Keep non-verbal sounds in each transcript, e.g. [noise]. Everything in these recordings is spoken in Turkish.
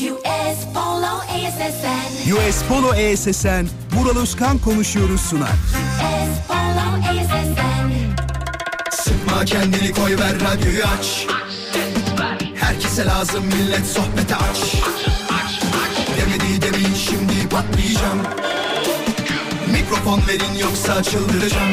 US Polo ASSN. US Polo ESSN, Vural Özkan konuşuyoruz sunar. US Polo ASSN. Sıkma kendini koy ver radyoyu aç Herkese lazım millet sohbete aç Demedi demin şimdi patlayacağım Mikrofon verin yoksa çıldıracağım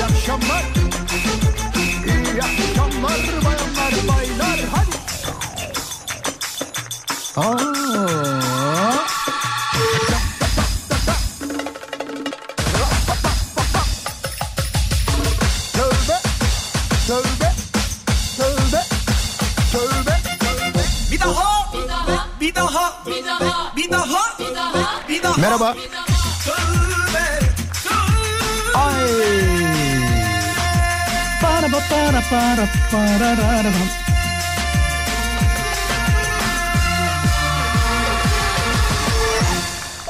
İyi akşamlar. İyi akşamlar bayanlar baylar hadi. Aa. Tövbe, tövbe, tövbe, tövbe, tövbe. Bir daha Bir daha Bir daha Bir daha Merhaba. Tövbe Tövbe Ay.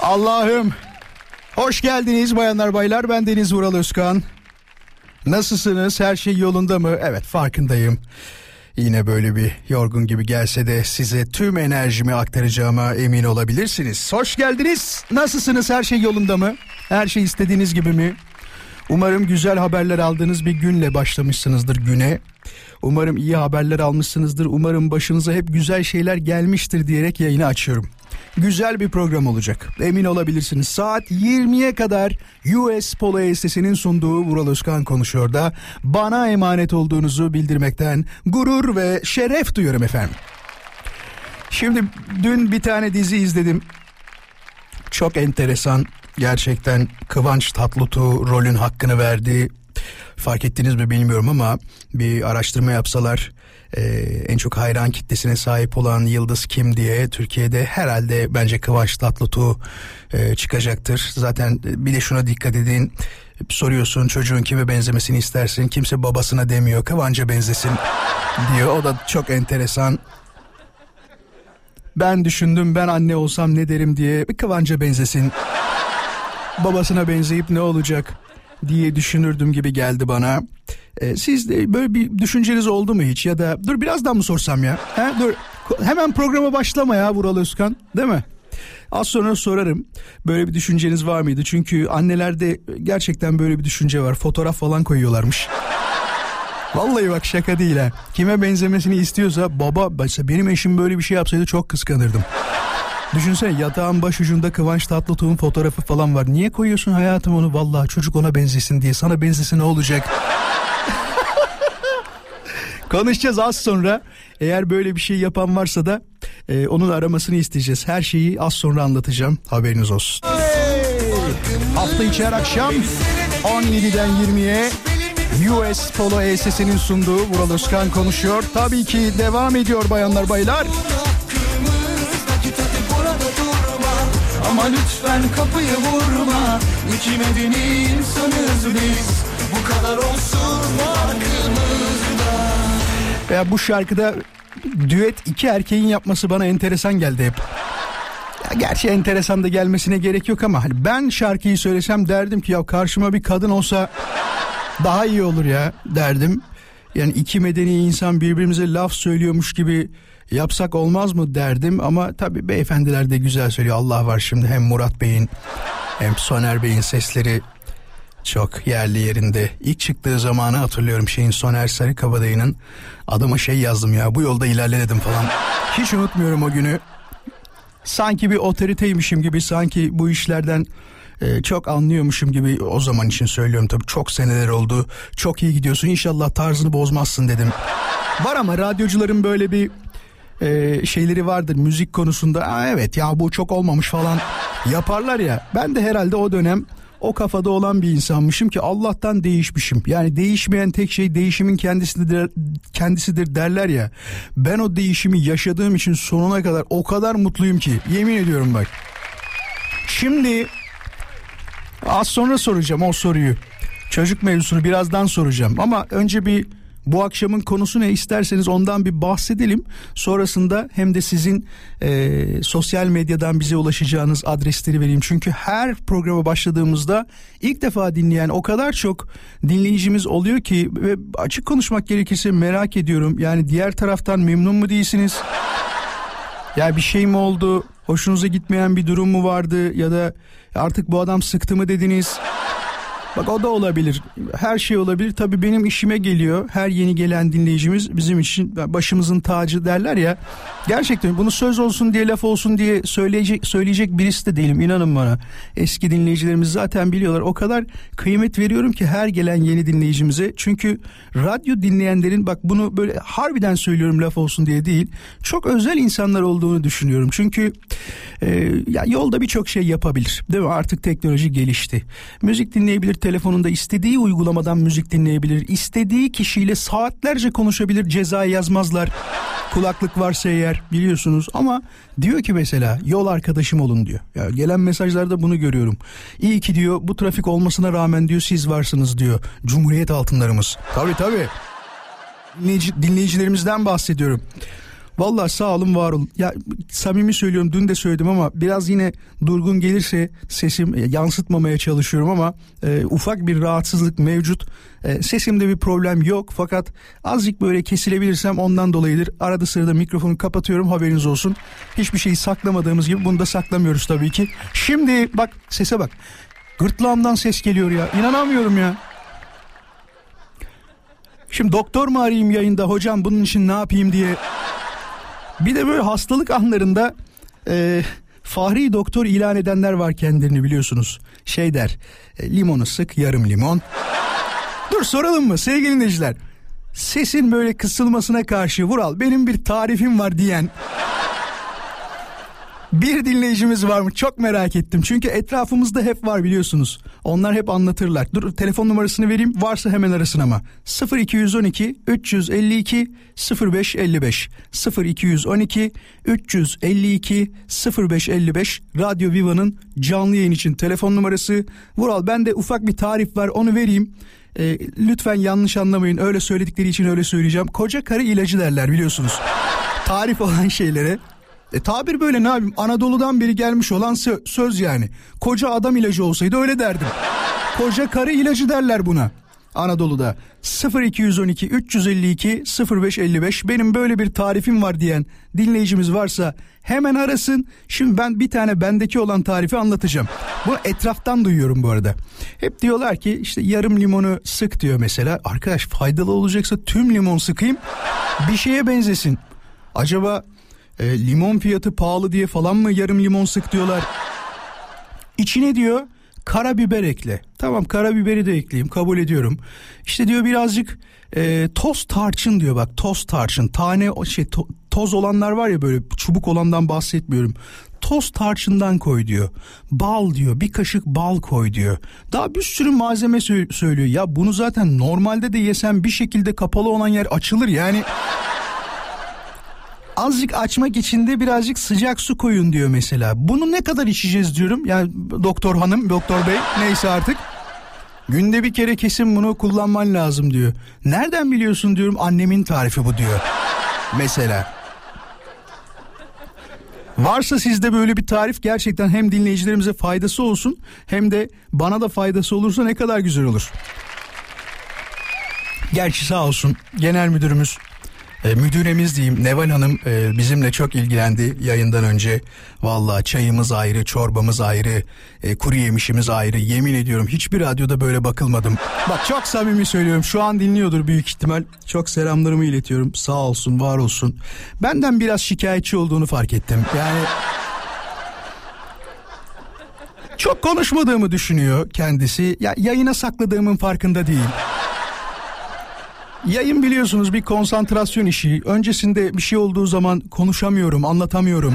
Allah'ım. Hoş geldiniz bayanlar baylar. Ben Deniz Vural Özkan. Nasılsınız? Her şey yolunda mı? Evet farkındayım. Yine böyle bir yorgun gibi gelse de size tüm enerjimi aktaracağıma emin olabilirsiniz. Hoş geldiniz. Nasılsınız? Her şey yolunda mı? Her şey istediğiniz gibi mi? Umarım güzel haberler aldığınız bir günle başlamışsınızdır güne. Umarım iyi haberler almışsınızdır. Umarım başınıza hep güzel şeyler gelmiştir diyerek yayını açıyorum. Güzel bir program olacak. Emin olabilirsiniz. Saat 20'ye kadar US Polo ESS'nin sunduğu Vural Özkan konuşuyor da bana emanet olduğunuzu bildirmekten gurur ve şeref duyuyorum efendim. Şimdi dün bir tane dizi izledim. Çok enteresan. Gerçekten Kıvanç Tatlıtuğ rolün hakkını verdi. Fark ettiniz mi bilmiyorum ama bir araştırma yapsalar e, en çok hayran kitlesine sahip olan yıldız kim diye Türkiye'de herhalde bence Kıvanç Tatlıtuğ e, çıkacaktır. Zaten e, bir de şuna dikkat edin. Soruyorsun çocuğun kime benzemesini istersin. Kimse babasına demiyor. Kıvanç'a benzesin diyor. O da çok enteresan. Ben düşündüm ben anne olsam ne derim diye bir Kıvanç'a benzesin. Babasına benzeyip ne olacak diye düşünürdüm gibi geldi bana. Ee, siz de böyle bir düşünceniz oldu mu hiç ya da dur birazdan mı sorsam ya? He, dur hemen programa başlama ya Vural Özkan değil mi? Az sonra sorarım. Böyle bir düşünceniz var mıydı? Çünkü annelerde gerçekten böyle bir düşünce var. Fotoğraf falan koyuyorlarmış. Vallahi bak şaka değil ha. Kime benzemesini istiyorsa baba benim eşim böyle bir şey yapsaydı çok kıskanırdım. Düşünsene yatağın baş ucunda Kıvanç Tatlıtuğ'un fotoğrafı falan var. Niye koyuyorsun hayatım onu vallahi çocuk ona benzesin diye. Sana benzesin ne olacak? [laughs] Konuşacağız az sonra. Eğer böyle bir şey yapan varsa da e, onun aramasını isteyeceğiz. Her şeyi az sonra anlatacağım. Haberiniz olsun. Hafta içi her akşam 17'den 20'ye US Polo ESS'nin sunduğu Vural Özkan konuşuyor. Tabii ki devam ediyor bayanlar baylar. Ama lütfen kapıyı vurma İki medeni insanız biz Bu kadar olsun farkımızda Ya bu şarkıda düet iki erkeğin yapması bana enteresan geldi hep. Ya gerçi enteresan da gelmesine gerek yok ama hani ben şarkıyı söylesem derdim ki ya karşıma bir kadın olsa daha iyi olur ya derdim. Yani iki medeni insan birbirimize laf söylüyormuş gibi yapsak olmaz mı derdim ama tabii beyefendiler de güzel söylüyor. Allah var şimdi hem Murat Bey'in hem Soner Bey'in sesleri çok yerli yerinde. İlk çıktığı zamanı hatırlıyorum şeyin Soner Sarıkabadayı'nın adama şey yazdım ya bu yolda ilerledim falan. Hiç unutmuyorum o günü. Sanki bir otoriteymişim gibi sanki bu işlerden e, çok anlıyormuşum gibi o zaman için söylüyorum tabii çok seneler oldu. Çok iyi gidiyorsun inşallah tarzını bozmazsın dedim. Var ama radyocuların böyle bir e, şeyleri vardır müzik konusunda. Aa, evet ya bu çok olmamış falan yaparlar ya. Ben de herhalde o dönem o kafada olan bir insanmışım ki Allah'tan değişmişim. Yani değişmeyen tek şey değişimin kendisidir, kendisidir derler ya. Ben o değişimi yaşadığım için sonuna kadar o kadar mutluyum ki yemin ediyorum bak. Şimdi az sonra soracağım o soruyu. Çocuk mevzusunu birazdan soracağım ama önce bir bu akşamın konusu ne isterseniz ondan bir bahsedelim. Sonrasında hem de sizin e, sosyal medyadan bize ulaşacağınız adresleri vereyim. Çünkü her programa başladığımızda ilk defa dinleyen o kadar çok dinleyicimiz oluyor ki ve açık konuşmak gerekirse merak ediyorum. Yani diğer taraftan memnun mu değilsiniz? Ya bir şey mi oldu? Hoşunuza gitmeyen bir durum mu vardı ya da artık bu adam sıktı mı dediniz? Bak o da olabilir. Her şey olabilir. Tabii benim işime geliyor. Her yeni gelen dinleyicimiz bizim için başımızın tacı derler ya. Gerçekten bunu söz olsun diye laf olsun diye söyleyecek söyleyecek birisi de değilim inanın bana. Eski dinleyicilerimiz zaten biliyorlar. O kadar kıymet veriyorum ki her gelen yeni dinleyicimize. Çünkü radyo dinleyenlerin bak bunu böyle harbiden söylüyorum laf olsun diye değil. Çok özel insanlar olduğunu düşünüyorum. Çünkü e, ya yolda birçok şey yapabilir. Değil mi? Artık teknoloji gelişti. Müzik dinleyebilir telefonunda istediği uygulamadan müzik dinleyebilir. istediği kişiyle saatlerce konuşabilir. Ceza yazmazlar. Kulaklık varsa eğer biliyorsunuz ama diyor ki mesela yol arkadaşım olun diyor. Ya gelen mesajlarda bunu görüyorum. İyi ki diyor bu trafik olmasına rağmen diyor siz varsınız diyor. Cumhuriyet altınlarımız. Tabii tabii. Dinleyici, dinleyicilerimizden bahsediyorum. Valla sağ olun var olun. Ya samimi söylüyorum dün de söyledim ama biraz yine durgun gelirse sesim e, yansıtmamaya çalışıyorum ama e, ufak bir rahatsızlık mevcut. E, sesimde bir problem yok fakat azıcık böyle kesilebilirsem ondan dolayıdır. Arada sırada mikrofonu kapatıyorum haberiniz olsun. Hiçbir şeyi saklamadığımız gibi bunu da saklamıyoruz tabii ki. Şimdi bak sese bak. Gırtlağımdan ses geliyor ya. İnanamıyorum ya. Şimdi doktor mu arayayım yayında hocam bunun için ne yapayım diye bir de böyle hastalık anlarında e, fahri doktor ilan edenler var kendilerini biliyorsunuz. Şey der e, limonu sık yarım limon. Dur soralım mı sevgili dinleyiciler? Sesin böyle kısılmasına karşı Vural benim bir tarifim var diyen bir dinleyicimiz var mı? Çok merak ettim. Çünkü etrafımızda hep var biliyorsunuz. Onlar hep anlatırlar. Dur telefon numarasını vereyim. Varsa hemen arasın ama. 0212 352 0555 0212 352 0555 Radyo Viva'nın canlı yayın için telefon numarası. Vural ben de ufak bir tarif var onu vereyim. E, lütfen yanlış anlamayın öyle söyledikleri için öyle söyleyeceğim. Koca karı ilacı derler biliyorsunuz. Tarif olan şeylere e tabir böyle ne yapayım Anadolu'dan beri gelmiş olan sö- söz yani. Koca adam ilacı olsaydı öyle derdim. Koca karı ilacı derler buna. Anadolu'da 0212 352 0555 benim böyle bir tarifim var diyen dinleyicimiz varsa hemen arasın. Şimdi ben bir tane bendeki olan tarifi anlatacağım. Bu etraftan duyuyorum bu arada. Hep diyorlar ki işte yarım limonu sık diyor mesela. Arkadaş faydalı olacaksa tüm limon sıkayım bir şeye benzesin. Acaba e, limon fiyatı pahalı diye falan mı yarım limon sık diyorlar. İçine diyor karabiber ekle. Tamam karabiberi de ekleyeyim kabul ediyorum. İşte diyor birazcık e, toz tarçın diyor bak toz tarçın. Tane şey to, toz olanlar var ya böyle çubuk olandan bahsetmiyorum. Toz tarçından koy diyor. Bal diyor bir kaşık bal koy diyor. Daha bir sürü malzeme sö- söylüyor. Ya bunu zaten normalde de yesen bir şekilde kapalı olan yer açılır yani azıcık açmak için de birazcık sıcak su koyun diyor mesela. Bunu ne kadar içeceğiz diyorum. Yani doktor hanım, doktor bey neyse artık. Günde bir kere kesin bunu kullanman lazım diyor. Nereden biliyorsun diyorum annemin tarifi bu diyor. Mesela. Varsa sizde böyle bir tarif gerçekten hem dinleyicilerimize faydası olsun hem de bana da faydası olursa ne kadar güzel olur. Gerçi sağ olsun genel müdürümüz e, müdüremiz diyeyim Neval Hanım e, bizimle çok ilgilendi yayından önce. Valla çayımız ayrı, çorbamız ayrı, e, kuru yemişimiz ayrı. Yemin ediyorum hiçbir radyoda böyle bakılmadım. Bak çok samimi söylüyorum şu an dinliyordur büyük ihtimal. Çok selamlarımı iletiyorum sağ olsun var olsun. Benden biraz şikayetçi olduğunu fark ettim. Yani çok konuşmadığımı düşünüyor kendisi. Ya yayına sakladığımın farkında değil. Yayın biliyorsunuz bir konsantrasyon işi. Öncesinde bir şey olduğu zaman konuşamıyorum, anlatamıyorum.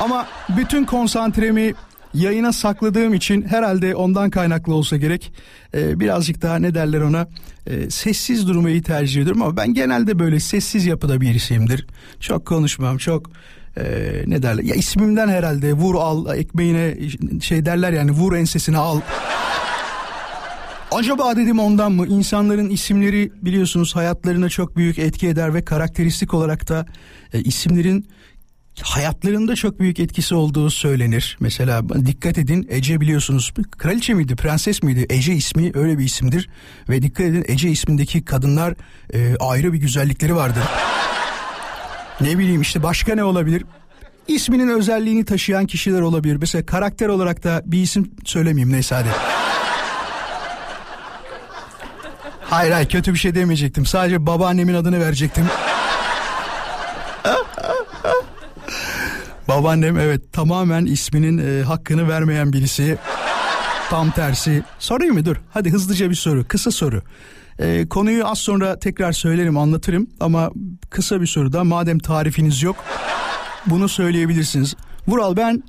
Ama bütün konsantremi yayına sakladığım için herhalde ondan kaynaklı olsa gerek. Ee, birazcık daha ne derler ona e, sessiz durmayı tercih ediyorum ama ben genelde böyle sessiz yapıda birisiyimdir. Çok konuşmam çok e, ne derler ya ismimden herhalde vur al ekmeğine şey derler yani vur ensesine al. Acaba dedim ondan mı? İnsanların isimleri biliyorsunuz hayatlarına çok büyük etki eder ve karakteristik olarak da e, isimlerin hayatlarında çok büyük etkisi olduğu söylenir. Mesela dikkat edin Ece biliyorsunuz kraliçe miydi prenses miydi Ece ismi öyle bir isimdir ve dikkat edin Ece ismindeki kadınlar e, ayrı bir güzellikleri vardır. ne bileyim işte başka ne olabilir? İsminin özelliğini taşıyan kişiler olabilir. Mesela karakter olarak da bir isim söylemeyeyim neyse hadi. Hayır hayır kötü bir şey demeyecektim. Sadece babaannemin adını verecektim. Babaannem evet tamamen isminin e, hakkını vermeyen birisi. Tam tersi. Sorayım mı? Dur. Hadi hızlıca bir soru. Kısa soru. E, konuyu az sonra tekrar söylerim anlatırım ama kısa bir soru da madem tarifiniz yok bunu söyleyebilirsiniz. Vural ben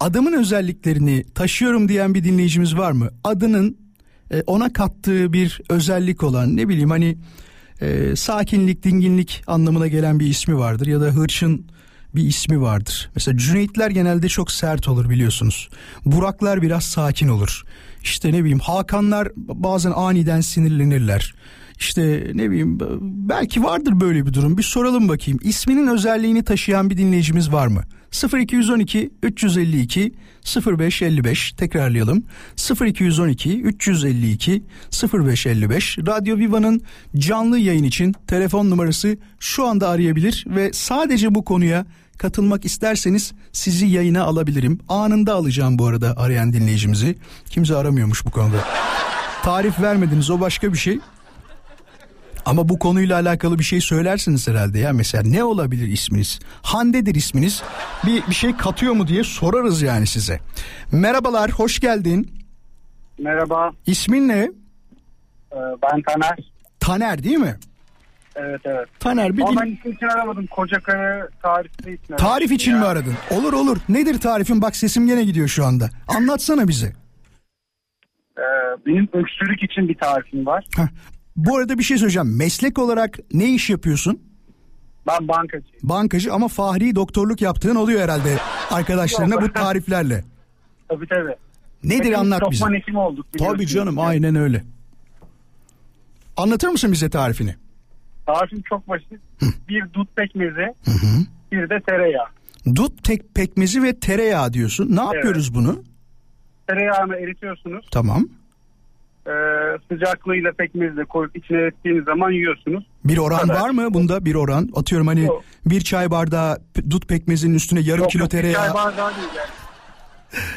adımın özelliklerini taşıyorum diyen bir dinleyicimiz var mı? Adının e, ona kattığı bir özellik olan ne bileyim hani e, sakinlik, dinginlik anlamına gelen bir ismi vardır ya da hırçın bir ismi vardır. Mesela Cüneytler genelde çok sert olur biliyorsunuz. Buraklar biraz sakin olur. İşte ne bileyim Hakanlar bazen aniden sinirlenirler. İşte ne bileyim belki vardır böyle bir durum. Bir soralım bakayım. İsminin özelliğini taşıyan bir dinleyicimiz var mı? 0212 352 0555 tekrarlayalım. 0212 352 0555 Radyo Viva'nın canlı yayın için telefon numarası şu anda arayabilir ve sadece bu konuya katılmak isterseniz sizi yayına alabilirim. Anında alacağım bu arada arayan dinleyicimizi. Kimse aramıyormuş bu konuda. Tarif vermediniz o başka bir şey. Ama bu konuyla alakalı bir şey söylersiniz herhalde ya. Mesela ne olabilir isminiz? Hande'dir isminiz. Bir, bir şey katıyor mu diye sorarız yani size. Merhabalar, hoş geldin. Merhaba, İsmin ne? e, ben Taner. Taner değil mi? Evet evet. Taner bir Ama din- ben isim için aramadım. Kocakaya tarifli ismi. Tarif için mi aradın? Olur olur. Nedir tarifin? Bak sesim gene gidiyor şu anda. Anlatsana bize. E, benim öksürük için bir tarifim var. Heh. Bu arada bir şey söyleyeceğim. Meslek olarak ne iş yapıyorsun? Ben bankacıyım. Bankacı ama fahri doktorluk yaptığın oluyor herhalde arkadaşlarına bu [laughs] tariflerle. Tabii tabii. Nedir Hepimiz anlat bize. Olduk. Tabii canım aynen öyle. Anlatır mısın bize tarifini? Tarifim çok basit. Bir dut pekmezi, bir de tereyağı. Dut tek pekmezi ve tereyağı diyorsun. Ne yapıyoruz bunu? Tereyağını eritiyorsunuz. Tamam. E, sıcaklığıyla pekmezi de koyup içine erittiğiniz zaman yiyorsunuz. Bir oran kadar. var mı bunda bir oran? Atıyorum hani Yok. bir çay bardağı dut pekmezinin üstüne yarım Yok, kilo bir tereyağı. Çay bardağı değil yani.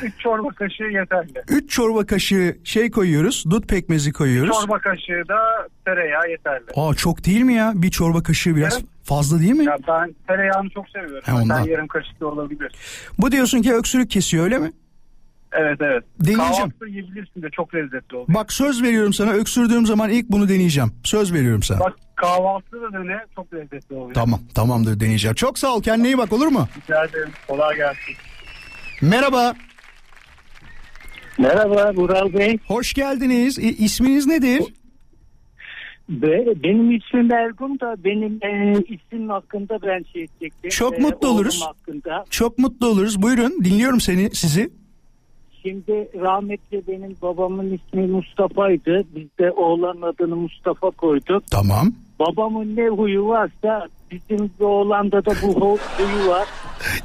Üç çorba kaşığı yeterli. 3 çorba kaşığı şey koyuyoruz. Dut pekmezi koyuyoruz. Çorba kaşığı da tereyağı yeterli. Aa çok değil mi ya? Bir çorba kaşığı biraz Evet. fazla değil mi? Ya ben tereyağını çok seviyorum. Ondan. Hatta yarım kaşık da olabilir. Bu diyorsun ki öksürük kesiyor öyle mi? Evet evet. Deneyeceğim. Kahvaltı yiyebilirsin de çok lezzetli oluyor. Bak söz veriyorum sana öksürdüğüm zaman ilk bunu deneyeceğim. Söz veriyorum sana. Bak kahvaltıda da dene çok lezzetli oluyor. Tamam tamamdır deneyeceğim. Çok sağ ol kendine iyi bak olur mu? Rica ederim. Kolay gelsin. Merhaba. Merhaba Vural Bey. Hoş geldiniz. İ- isminiz nedir? Be- benim ismim Ergun da benim e, isim hakkında ben şey edecektim. Çok E, mutlu oluruz. hakkında. Çok mutlu oluruz. Buyurun dinliyorum seni sizi. Şimdi rahmetli benim babamın ismi Mustafa'ydı. Biz de oğlanın adını Mustafa koyduk. Tamam. Babamın ne huyu varsa bizim bir oğlanda da bu hu- [laughs] huyu var.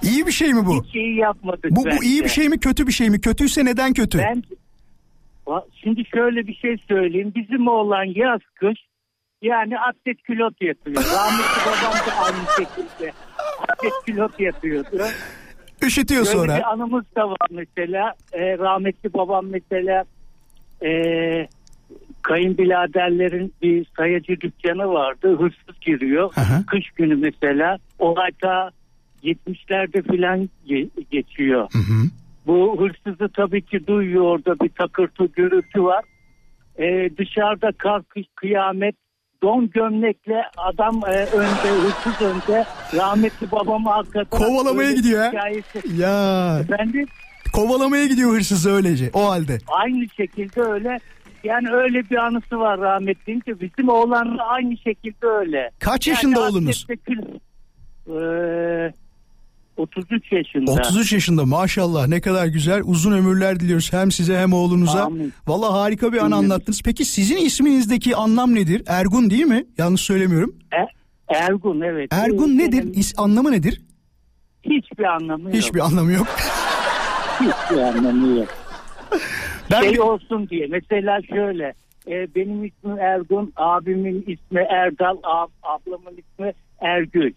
İyi bir şey mi bu? Hiç iyi yapmadık Bu, bu bence. iyi bir şey mi kötü bir şey mi? Kötüyse neden kötü? Ben şimdi şöyle bir şey söyleyeyim. Bizim oğlan yaz kış yani atlet külot yapıyor. Rahmetli babam da aynı şekilde atlet külot yapıyordu. Üşütüyor Böyle sonra. bir anımız da var mesela. Ee, rahmetli babam mesela ee, kayınbiraderlerin bir sayacı dükkanı vardı. Hırsız giriyor. Hı. Kış günü mesela. Olay ta 70'lerde falan ge- geçiyor. Hı hı. Bu hırsızı tabii ki duyuyor orada bir takırtı gürültü var. Ee, dışarıda kar kıyamet don gömlekle adam e, önde hırsız önde rahmetli babamı arkadan Kovalamaya gidiyor ha? hikayesi. Ya Efendim Kovalamaya gidiyor hırsızı öylece o halde. Aynı şekilde öyle yani öyle bir anısı var rahmetlinin ki bizim oğlan da aynı şekilde öyle. Kaç Yani yaşında oğlunuz? atletle kül- Ee, 33 yaşında. 33 yaşında maşallah ne kadar güzel uzun ömürler diliyoruz hem size hem oğlunuza. Amin. Valla harika bir an anlattınız. Peki sizin isminizdeki anlam nedir? Ergun değil mi? Yanlış söylemiyorum. E- Ergun evet. Ergun Ee, nedir? benim İs- anlamı nedir? Hiçbir anlamı yok. Hiçbir anlamı yok. [laughs] Hiçbir anlamı yok. Ben şey olsun diye. Mesela şöyle. e, benim ismim Ergun, abimin ismi Erdal, ab- ablamın ismi Ergül.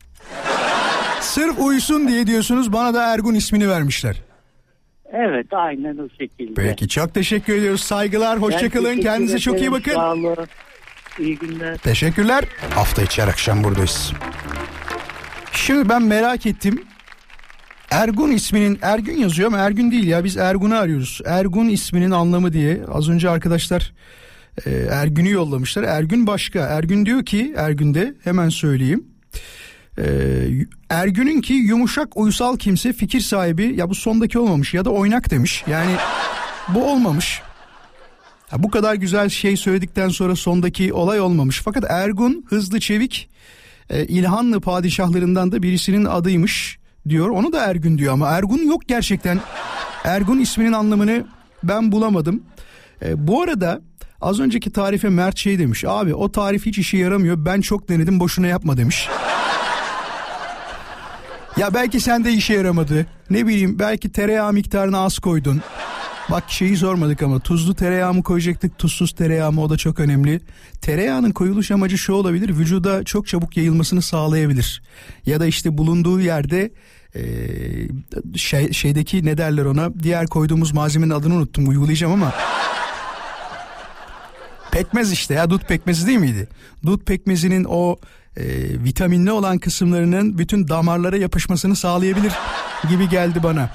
sırf uysun diye diyorsunuz bana da Ergun ismini vermişler. Evet aynen o şekilde. Peki çok teşekkür ediyoruz. Saygılar, hoşçakalın. Kendinize çok iyi bakın. Sağ olun. İyi günler. Teşekkürler. Hafta içi her akşam buradayız. Şimdi ben merak ettim. Ergun isminin Ergün yazıyor ama Ergün değil ya biz Ergun'u arıyoruz. Ergun isminin anlamı diye az önce arkadaşlar e, Ergün'ü yollamışlar. Ergün başka. Ergün diyor ki Ergün'de hemen söyleyeyim. E, Ergün'ün ki yumuşak uysal kimse fikir sahibi ya bu sondaki olmamış ya da oynak demiş. Yani bu olmamış. Ya bu kadar güzel şey söyledikten sonra sondaki olay olmamış. Fakat Ergun hızlı çevik e, İlhanlı padişahlarından da birisinin adıymış diyor. Onu da Ergun diyor ama Ergun yok gerçekten. Ergun isminin anlamını ben bulamadım. E, bu arada az önceki tarife Mert şey demiş. Abi o tarif hiç işe yaramıyor. Ben çok denedim boşuna yapma demiş. Ya belki sende işe yaramadı. Ne bileyim belki tereyağı miktarını az koydun. Bak şeyi sormadık ama tuzlu tereyağı mı koyacaktık tuzsuz tereyağı mı o da çok önemli. Tereyağının koyuluş amacı şu olabilir vücuda çok çabuk yayılmasını sağlayabilir. Ya da işte bulunduğu yerde e, şey, şeydeki ne derler ona diğer koyduğumuz malzemenin adını unuttum uygulayacağım ama. Pekmez işte ya dut pekmezi değil miydi? Dut pekmezinin o e, vitaminli olan kısımlarının bütün damarlara yapışmasını sağlayabilir gibi geldi bana.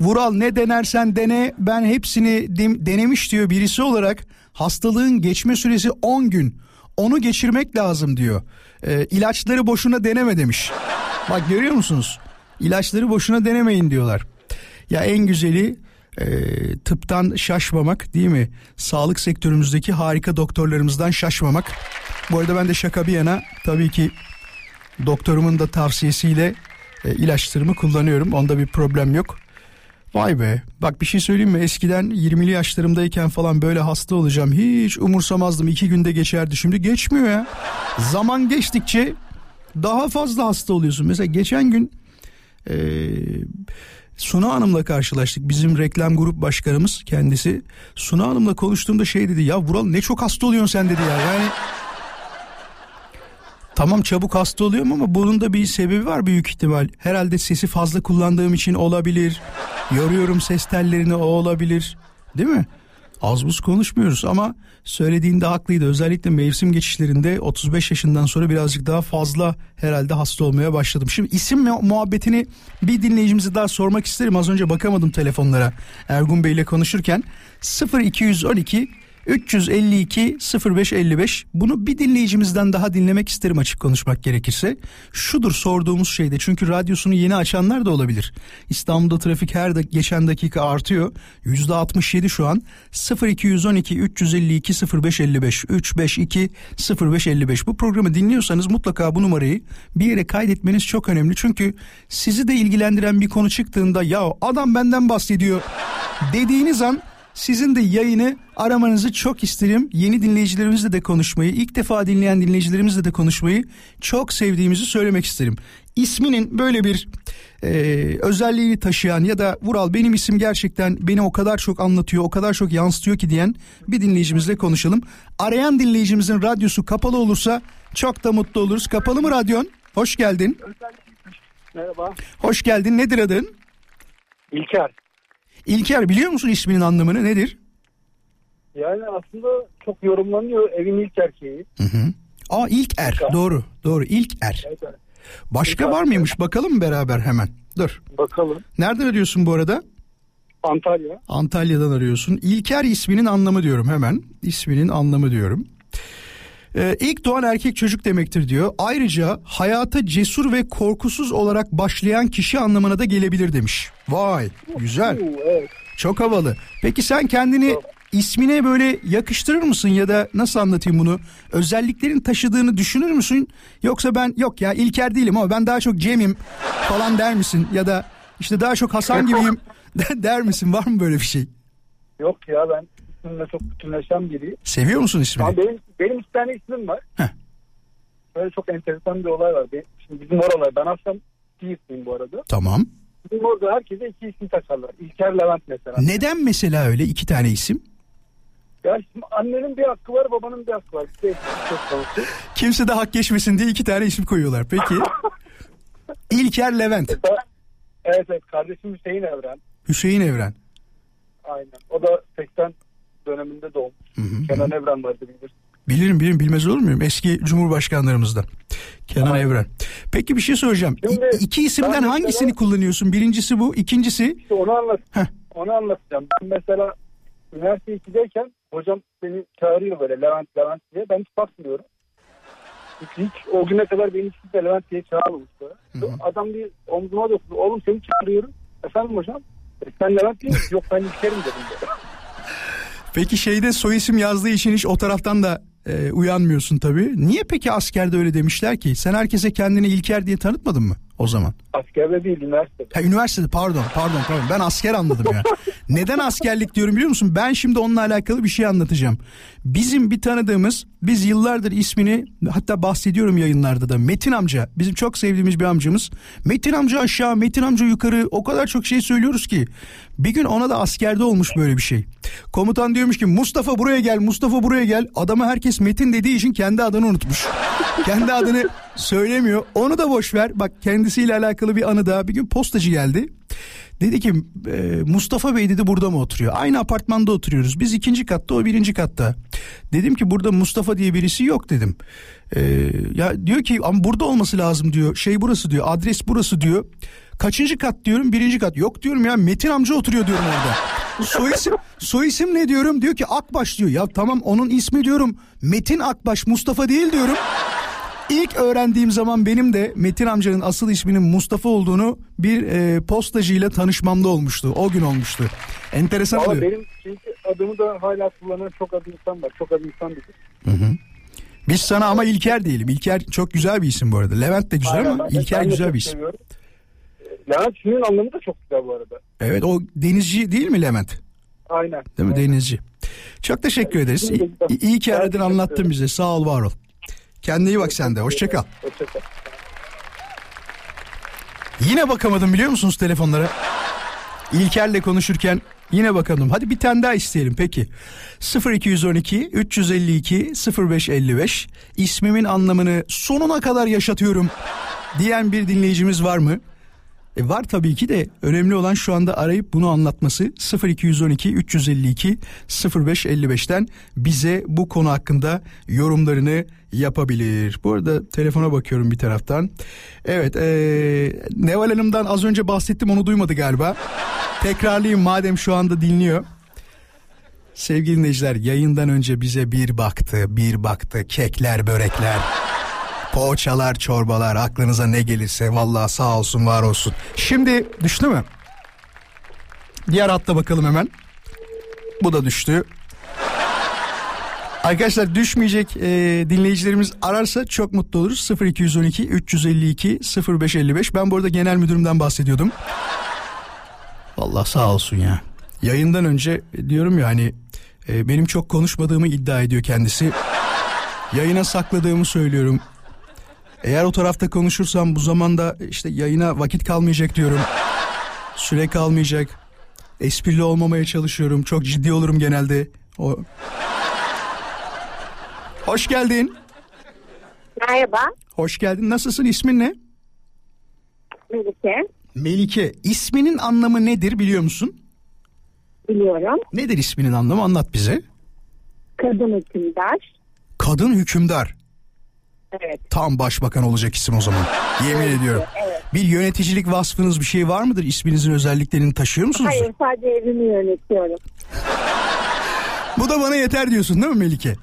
Vural ne denersen dene ben hepsini denemiş diyor birisi olarak hastalığın geçme süresi 10 gün onu geçirmek lazım diyor. E, ilaçları boşuna deneme demiş. Bak görüyor musunuz? İlaçları boşuna denemeyin diyorlar. Ya en güzeli e, tıptan şaşmamak değil mi? Sağlık sektörümüzdeki harika doktorlarımızdan şaşmamak. Bu arada ben de şaka bir yana tabii ki doktorumun da tavsiyesiyle e, ilaçlarımı kullanıyorum. Onda bir problem yok. Vay be. Bak bir şey söyleyeyim mi? Eskiden 20'li yaşlarımdayken falan böyle hasta olacağım. Hiç umursamazdım. İki günde geçerdi. Şimdi geçmiyor ya. Zaman geçtikçe daha fazla hasta oluyorsun. Mesela geçen gün e, Suna Hanım'la karşılaştık. Bizim reklam grup başkanımız kendisi. Suna Hanım'la konuştuğumda şey dedi ya Vural ne çok hasta oluyorsun sen dedi ya. Yani Tamam çabuk hasta oluyorum ama bunun da bir sebebi var büyük ihtimal. Herhalde sesi fazla kullandığım için olabilir. Yoruyorum ses tellerini o olabilir. Değil mi? Az buz konuşmuyoruz ama söylediğinde haklıydı. Özellikle mevsim geçişlerinde 35 yaşından sonra birazcık daha fazla herhalde hasta olmaya başladım. Şimdi isim mu- muhabbetini bir dinleyicimize daha sormak isterim. Az önce bakamadım telefonlara Ergun Bey ile konuşurken. 0212 352 0555 bunu bir dinleyicimizden daha dinlemek isterim açık konuşmak gerekirse. Şudur sorduğumuz şeyde çünkü radyosunu yeni açanlar da olabilir. İstanbul'da trafik her da geçen dakika artıyor. %67 şu an 0212 352 0555 352 0555 bu programı dinliyorsanız mutlaka bu numarayı bir yere kaydetmeniz çok önemli. Çünkü sizi de ilgilendiren bir konu çıktığında ya adam benden bahsediyor dediğiniz an sizin de yayını aramanızı çok isterim. Yeni dinleyicilerimizle de konuşmayı, ilk defa dinleyen dinleyicilerimizle de konuşmayı çok sevdiğimizi söylemek isterim. İsminin böyle bir e, özelliğini taşıyan ya da Vural benim isim gerçekten beni o kadar çok anlatıyor, o kadar çok yansıtıyor ki diyen bir dinleyicimizle konuşalım. Arayan dinleyicimizin radyosu kapalı olursa çok da mutlu oluruz. Kapalı mı radyon? Hoş geldin. Merhaba. Hoş geldin. Nedir adın? İlker. İlker biliyor musun isminin anlamını nedir? Yani aslında çok yorumlanıyor evin ilk erkeği. Hı hı. Aa ilk er. Doğru. Doğru. İlk er. Evet, evet. Başka İlk var er. mıymış? Bakalım mı beraber hemen? Dur. Bakalım. Nereden arıyorsun bu arada? Antalya. Antalya'dan arıyorsun. İlker isminin anlamı diyorum hemen. İsminin anlamı diyorum. Ee, ilk doğan erkek çocuk demektir diyor. Ayrıca hayata cesur ve korkusuz olarak başlayan kişi anlamına da gelebilir demiş. Vay güzel. Evet. Çok havalı. Peki sen kendini ismine böyle yakıştırır mısın ya da nasıl anlatayım bunu? Özelliklerin taşıdığını düşünür müsün? Yoksa ben yok ya İlker değilim ama ben daha çok Cem'im falan der misin? Ya da işte daha çok Hasan gibiyim [laughs] der misin? Var mı böyle bir şey? Yok ya ben ismimle çok bütünleşen biriyim. Seviyor musun ismini? Ama benim, benim iki tane ismim var. Heh. Böyle çok enteresan bir olay var. Ben- Şimdi bizim oralar ben aslında Siirtliyim bu arada. Tamam. Bizim orada herkese iki isim takarlar. İlker Levent mesela. Neden mesela öyle iki tane isim? Ya şimdi annenin bir hakkı var babanın bir hakkı var. Bir konusu. Kimse de hak geçmesin diye iki tane isim koyuyorlar. Peki. [laughs] İlker Levent, Evet evet kardeşim Hüseyin Evren. Hüseyin Evren. Aynen. O da 80 döneminde doğmuş. Kenan Evren vardı bilirsin. Bilirim bilirim bilmez olur muyum? Eski cumhurbaşkanlarımızdan. Kenan Aynen. Evren. Peki bir şey soracağım. İ- Şimdi iki isimden ben mesela- hangisini kullanıyorsun? Birincisi bu, ikincisi İşte onu anlat. Heh. Onu anlatacağım. Ben mesela üniversite 2'deyken hocam beni çağırıyor böyle Levent Levent diye. Ben hiç bakmıyorum. Çünkü hiç o güne kadar beni hiç de Levent diye çağırmamış böyle. Adam bir omzuma dokundu. Oğlum seni çağırıyorum. Efendim hocam? E, sen Levent değil? Yok ben İlker'im dedim. Peki şeyde soy isim yazdığı için hiç o taraftan da e, uyanmıyorsun tabii. Niye peki askerde öyle demişler ki? Sen herkese kendini İlker diye tanıtmadın mı o zaman? Askerde değil üniversitede. Ha, üniversitede pardon pardon pardon ben asker anladım ya. Neden askerlik diyorum biliyor musun? Ben şimdi onunla alakalı bir şey anlatacağım. Bizim bir tanıdığımız biz yıllardır ismini hatta bahsediyorum yayınlarda da Metin amca bizim çok sevdiğimiz bir amcamız. Metin amca aşağı Metin amca yukarı o kadar çok şey söylüyoruz ki. Bir gün ona da askerde olmuş böyle bir şey. Komutan diyormuş ki Mustafa buraya gel Mustafa buraya gel. Adama herkes Metin dediği için kendi adını unutmuş. kendi adını söylemiyor. Onu da boş ver. Bak kendisiyle alakalı bir anı daha. Bir gün postacı geldi. Dedi ki e, Mustafa Bey dedi burada mı oturuyor? Aynı apartmanda oturuyoruz. Biz ikinci katta o birinci katta. Dedim ki burada Mustafa diye birisi yok dedim. E, ya diyor ki ama burada olması lazım diyor. Şey burası diyor. Adres burası diyor. Kaçıncı kat diyorum? Birinci kat. Yok diyorum ya Metin amca oturuyor diyorum orada. Soy isim, soy isim ne diyorum? Diyor ki Akbaş diyor. Ya tamam onun ismi diyorum. Metin Akbaş Mustafa değil diyorum. İlk öğrendiğim zaman benim de Metin amcanın asıl isminin Mustafa olduğunu bir e, postacıyla tanışmamda olmuştu. O gün olmuştu. Enteresan oluyor. benim çünkü adımı da hala kullanan çok az insan var. Çok az insan bilir. Biz sana ama İlker diyelim. İlker çok güzel bir isim bu arada. Levent de güzel Aynen, ama ben İlker ben güzel bir isim. seviyorum. Ee, Levent isminin anlamı da çok güzel bu arada. Evet o denizci değil mi Levent? Aynen. Değil mi Aynen. denizci? Çok teşekkür ederiz. İyi, iyi ki aradın anlattın bize. Sağ ol var ol. Kendine iyi bak sen de. Hoşça kal. Hoşça kal. Yine bakamadım biliyor musunuz telefonlara? İlker'le konuşurken yine bakamadım. Hadi bir tane daha isteyelim peki. 0212 352 0555 ismimin anlamını sonuna kadar yaşatıyorum diyen bir dinleyicimiz var mı? E var tabii ki de önemli olan şu anda arayıp bunu anlatması 0212 352 0555'ten bize bu konu hakkında yorumlarını yapabilir. Bu arada telefona bakıyorum bir taraftan. Evet ee, Neval Hanım'dan az önce bahsettim onu duymadı galiba. Tekrarlayayım madem şu anda dinliyor. Sevgili dinleyiciler yayından önce bize bir baktı bir baktı kekler börekler. Poğaçalar, çorbalar aklınıza ne gelirse vallahi sağ olsun var olsun. Şimdi düştü mü? Diğer hatta bakalım hemen. Bu da düştü. Arkadaşlar düşmeyecek e, dinleyicilerimiz ararsa çok mutlu oluruz. 0212 352 0555. Ben bu arada genel müdürümden bahsediyordum. Vallahi sağ olsun ya. Yayından önce diyorum ya hani e, benim çok konuşmadığımı iddia ediyor kendisi. Yayına sakladığımı söylüyorum. Eğer o tarafta konuşursam bu zamanda işte yayına vakit kalmayacak diyorum. Süre kalmayacak. Esprili olmamaya çalışıyorum. Çok ciddi olurum genelde. O... Hoş geldin. Merhaba, Hoş geldin. Nasılsın? İsmin ne? Melike. Melike. İsminin anlamı nedir biliyor musun? Biliyorum. Nedir isminin anlamı? Anlat bize. Kadın hükümdar. Kadın hükümdar. Evet. Tam başbakan olacak isim o zaman. Yemin ediyorum. Bir yöneticilik vasfınız bir şey var mıdır? İsminizin özelliklerini taşıyor musunuz? Hayır, sadece evimi yönetiyorum. Bu da bana yeter diyorsun değil mi Melike?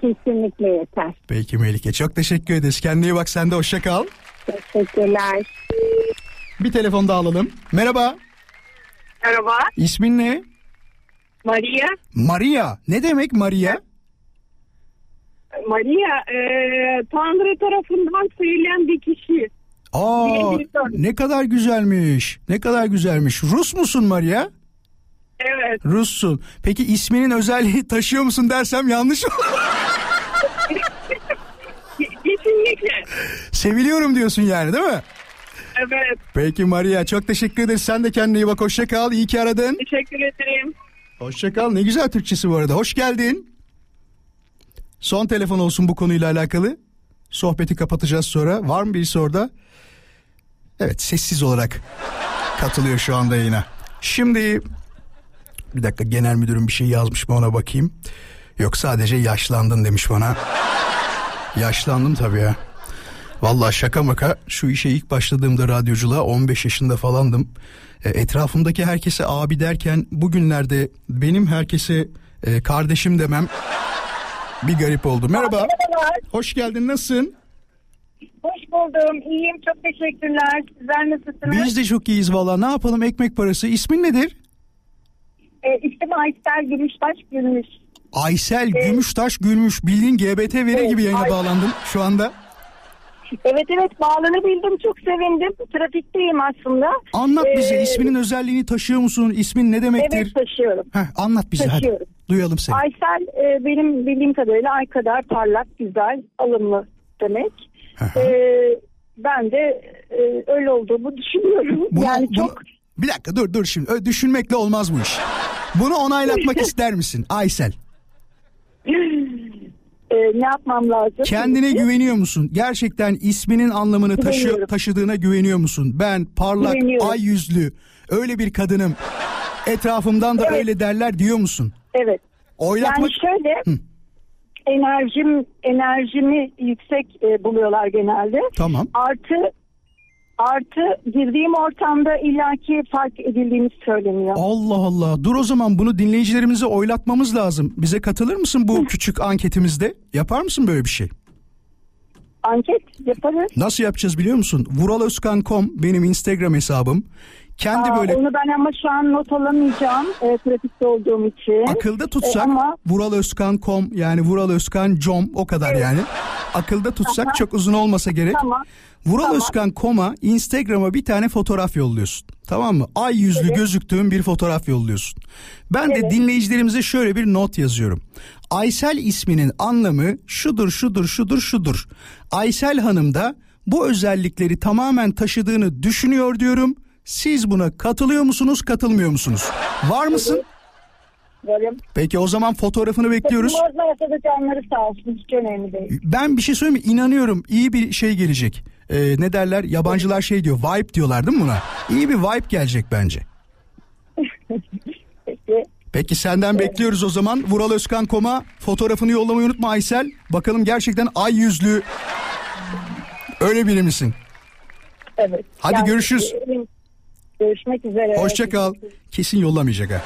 Kesinlikle yeter. Peki Melike çok teşekkür ederiz. Kendine iyi bak sen de hoşça kal. Teşekkürler. Bir telefon daha alalım. Merhaba. Merhaba. İsmin ne? Maria. Maria. Ne demek Maria? Maria e, Tanrı tarafından sevilen bir kişi. Aa ne kadar güzelmiş. Ne kadar güzelmiş. Rus musun Maria? Evet. Russun. Peki isminin özelliği [laughs] taşıyor musun dersem yanlış olur. [laughs] Kesinlikle. Seviliyorum diyorsun yani değil mi? Evet. Peki Maria çok teşekkür ederiz. Sen de kendine iyi bak. Hoşça kal. İyi ki aradın. Teşekkür ederim. Hoşça kal. Ne güzel Türkçesi bu arada. Hoş geldin. Son telefon olsun bu konuyla alakalı. Sohbeti kapatacağız sonra. Var mı birisi orada? Evet sessiz olarak katılıyor şu anda yine. Şimdi bir dakika genel müdürüm bir şey yazmış mı ona bakayım. Yok sadece yaşlandın demiş bana. Yaşlandım tabii ya. Vallahi şaka maka şu işe ilk başladığımda radyoculuğa 15 yaşında falandım. E, etrafımdaki herkese abi derken bugünlerde benim herkese e, kardeşim demem bir garip oldu. Merhaba. Merhabalar. Hoş geldin nasılsın? Hoş buldum. İyiyim. Çok teşekkürler. Sizler nasılsınız? Biz de çok iyiyiz valla. Ne yapalım ekmek parası. İsmin nedir? E, ismim Aysel Gümüştaş Gülmüş. Aysel Gümüştaş Gülmüş. Bildiğin GBT veri gibi yayına Ay- bağlandım şu anda. Evet evet bağlanabildim. Çok sevindim. Trafikteyim aslında. Anlat bize Ee, isminin özelliğini taşıyor musun? İsmin ne demektir? Evet taşıyorum. Heh, anlat bize hadi. Taşıyorum. Duyalım seni. Aysel e, benim bildiğim kadarıyla ay kadar parlak, güzel, alımlı demek. Aha. E, ben de e, öyle olduğumu düşünüyorum. Bunu- yani bunu- çok Bir dakika dur dur şimdi. Ö- Düşünmekle olmaz bu iş. Bunu onaylatmak [laughs] ister misin Aysel? [laughs] e, ne yapmam lazım? Kendine güveniyor musun? Gerçekten isminin anlamını Güveniyorum. taşıdığına güveniyor musun? Ben parlak, ay yüzlü, öyle bir kadınım. Etrafımdan da Evet. öyle derler diyor musun? Evet. Oylatmak... Yani şöyle Hı. enerjim enerjimi yüksek e, buluyorlar genelde. Tamam. Artı artı girdiğim ortamda illaki fark edildiğini söyleniyor. Allah Allah. Dur o zaman bunu dinleyicilerimize oylatmamız lazım. Bize katılır mısın bu küçük anketimizde? Yapar mısın böyle bir şey? Anket yaparız. Nasıl yapacağız biliyor musun? Vuraloskan.com benim Instagram hesabım. Kendi Aa, böyle Onu ben ama şu an not alamayacağım e, trafikte olduğum için. akılda tutsak E, ama vuraloskan.com yani vuraloskan.com o kadar yani. Akılda tutsak çok uzun olmasa gerek. Tamam. Vuraloskan.com'a Instagram'a bir tane fotoğraf yolluyorsun. Tamam mı? Ay yüzlü gözüktüğün bir fotoğraf yolluyorsun. Ben de Evet. dinleyicilerimize şöyle bir not yazıyorum. Aysel isminin anlamı şudur şudur şudur şudur. Aysel Hanım da bu özellikleri tamamen taşıdığını düşünüyor diyorum. Siz buna katılıyor musunuz, katılmıyor musunuz? Var mısın? Varım. Peki o zaman fotoğrafını bekliyoruz. Bozmayasa da canları sağ olsun. Hiç önemli değil. Ben bir şey söyleyeyim mi? İnanıyorum iyi bir şey gelecek. Ee, ne derler? Yabancılar şey diyor. Vibe diyorlar değil mi buna? İyi bir vibe gelecek bence. [laughs] Peki. Peki senden bekliyoruz o zaman. Vuraloskan.com'a fotoğrafını yollamayı unutma Aysel. Bakalım gerçekten ay yüzlü öyle biri misin? Evet. Hadi görüşürüz. e, Görüşmek üzere. Hoşça kal. Kesin yollamayacak ha.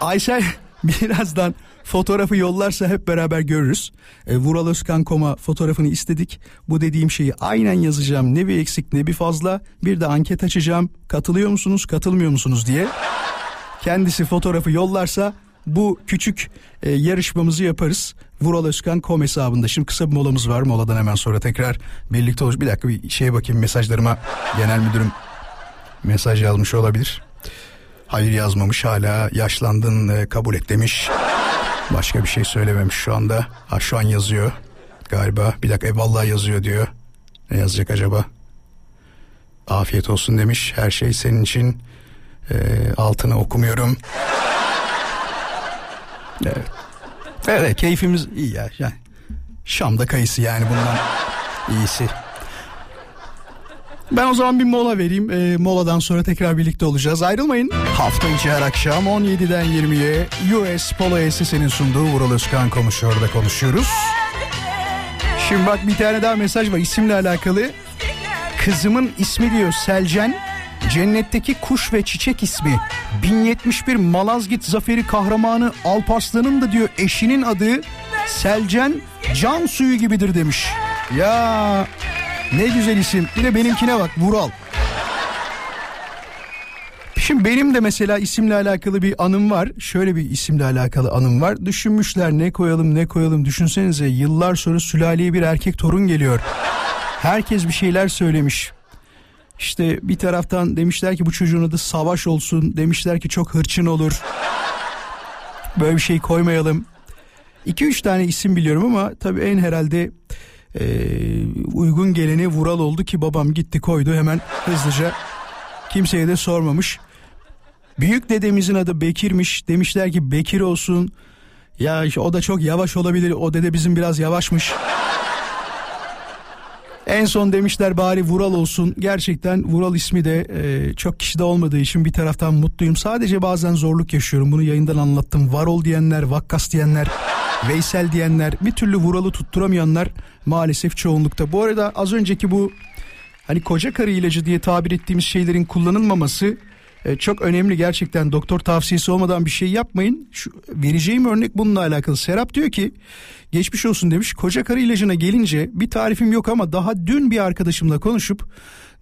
Aysel birazdan fotoğrafı yollarsa hep beraber görürüz. E, Vuraloskan.com'a fotoğrafını istedik. Bu dediğim şeyi aynen yazacağım. Ne bir eksik ne bir fazla. Bir de anket açacağım. Katılıyor musunuz katılmıyor musunuz diye. Kendisi fotoğrafı yollarsa bu küçük e, yarışmamızı yaparız. Vuraloskan.com hesabında. Şimdi kısa bir molamız var. Moladan hemen sonra tekrar birlikte olur. Bir dakika bir şeye bakayım mesajlarıma. Genel müdürüm mesaj yazmış olabilir. Hayır yazmamış hala yaşlandın e, kabul et demiş. Başka bir şey söylememiş şu anda. Ha şu an yazıyor galiba. Bir dakika e, vallahi yazıyor diyor. Ne yazacak acaba? Afiyet olsun demiş. Her şey senin için. E, altını okumuyorum. Evet. Evet keyfimiz iyi ya. Yani Şam'da kayısı yani bundan iyisi. Ben o zaman bir mola vereyim. Ee, moladan sonra tekrar birlikte olacağız. Ayrılmayın. Hafta içi her akşam 17'den 20'ye US Polo SS'nin sunduğu Vural Özkan konuşuyor konuşuyoruz. Şimdi bak bir tane daha mesaj var isimle alakalı. Kızımın ismi diyor Selcen. Cennetteki kuş ve çiçek ismi. 1071 Malazgirt Zaferi kahramanı Alparslan'ın da diyor eşinin adı Selcen can suyu gibidir demiş. Ya ne güzel isim. Bir de benimkine bak Vural. Şimdi benim de mesela isimle alakalı bir anım var. Şöyle bir isimle alakalı anım var. Düşünmüşler ne koyalım ne koyalım. Düşünsenize yıllar sonra sülaleye bir erkek torun geliyor. Herkes bir şeyler söylemiş. İşte bir taraftan demişler ki bu çocuğun adı Savaş olsun. Demişler ki çok hırçın olur. Böyle bir şey koymayalım. 2-3 tane isim biliyorum ama tabii en herhalde e, uygun geleni Vural oldu ki babam gitti koydu hemen hızlıca. Kimseye de sormamış. Büyük dedemizin adı Bekir'miş. Demişler ki Bekir olsun. Ya işte o da çok yavaş olabilir. O dede bizim biraz yavaşmış. En son demişler bari Vural olsun. Gerçekten Vural ismi de e, çok kişide olmadığı için bir taraftan mutluyum. Sadece bazen zorluk yaşıyorum. Bunu yayından anlattım. Varol diyenler, Vakkas diyenler, Veysel diyenler, bir türlü Vural'ı tutturamayanlar maalesef çoğunlukta. Bu arada az önceki bu hani koca karı ilacı diye tabir ettiğimiz şeylerin kullanılmaması e, çok önemli gerçekten doktor tavsiyesi olmadan bir şey yapmayın. Şu vereceğim örnek bununla alakalı. Serap diyor ki geçmiş olsun demiş. Koca karı ilacına gelince bir tarifim yok ama daha dün bir arkadaşımla konuşup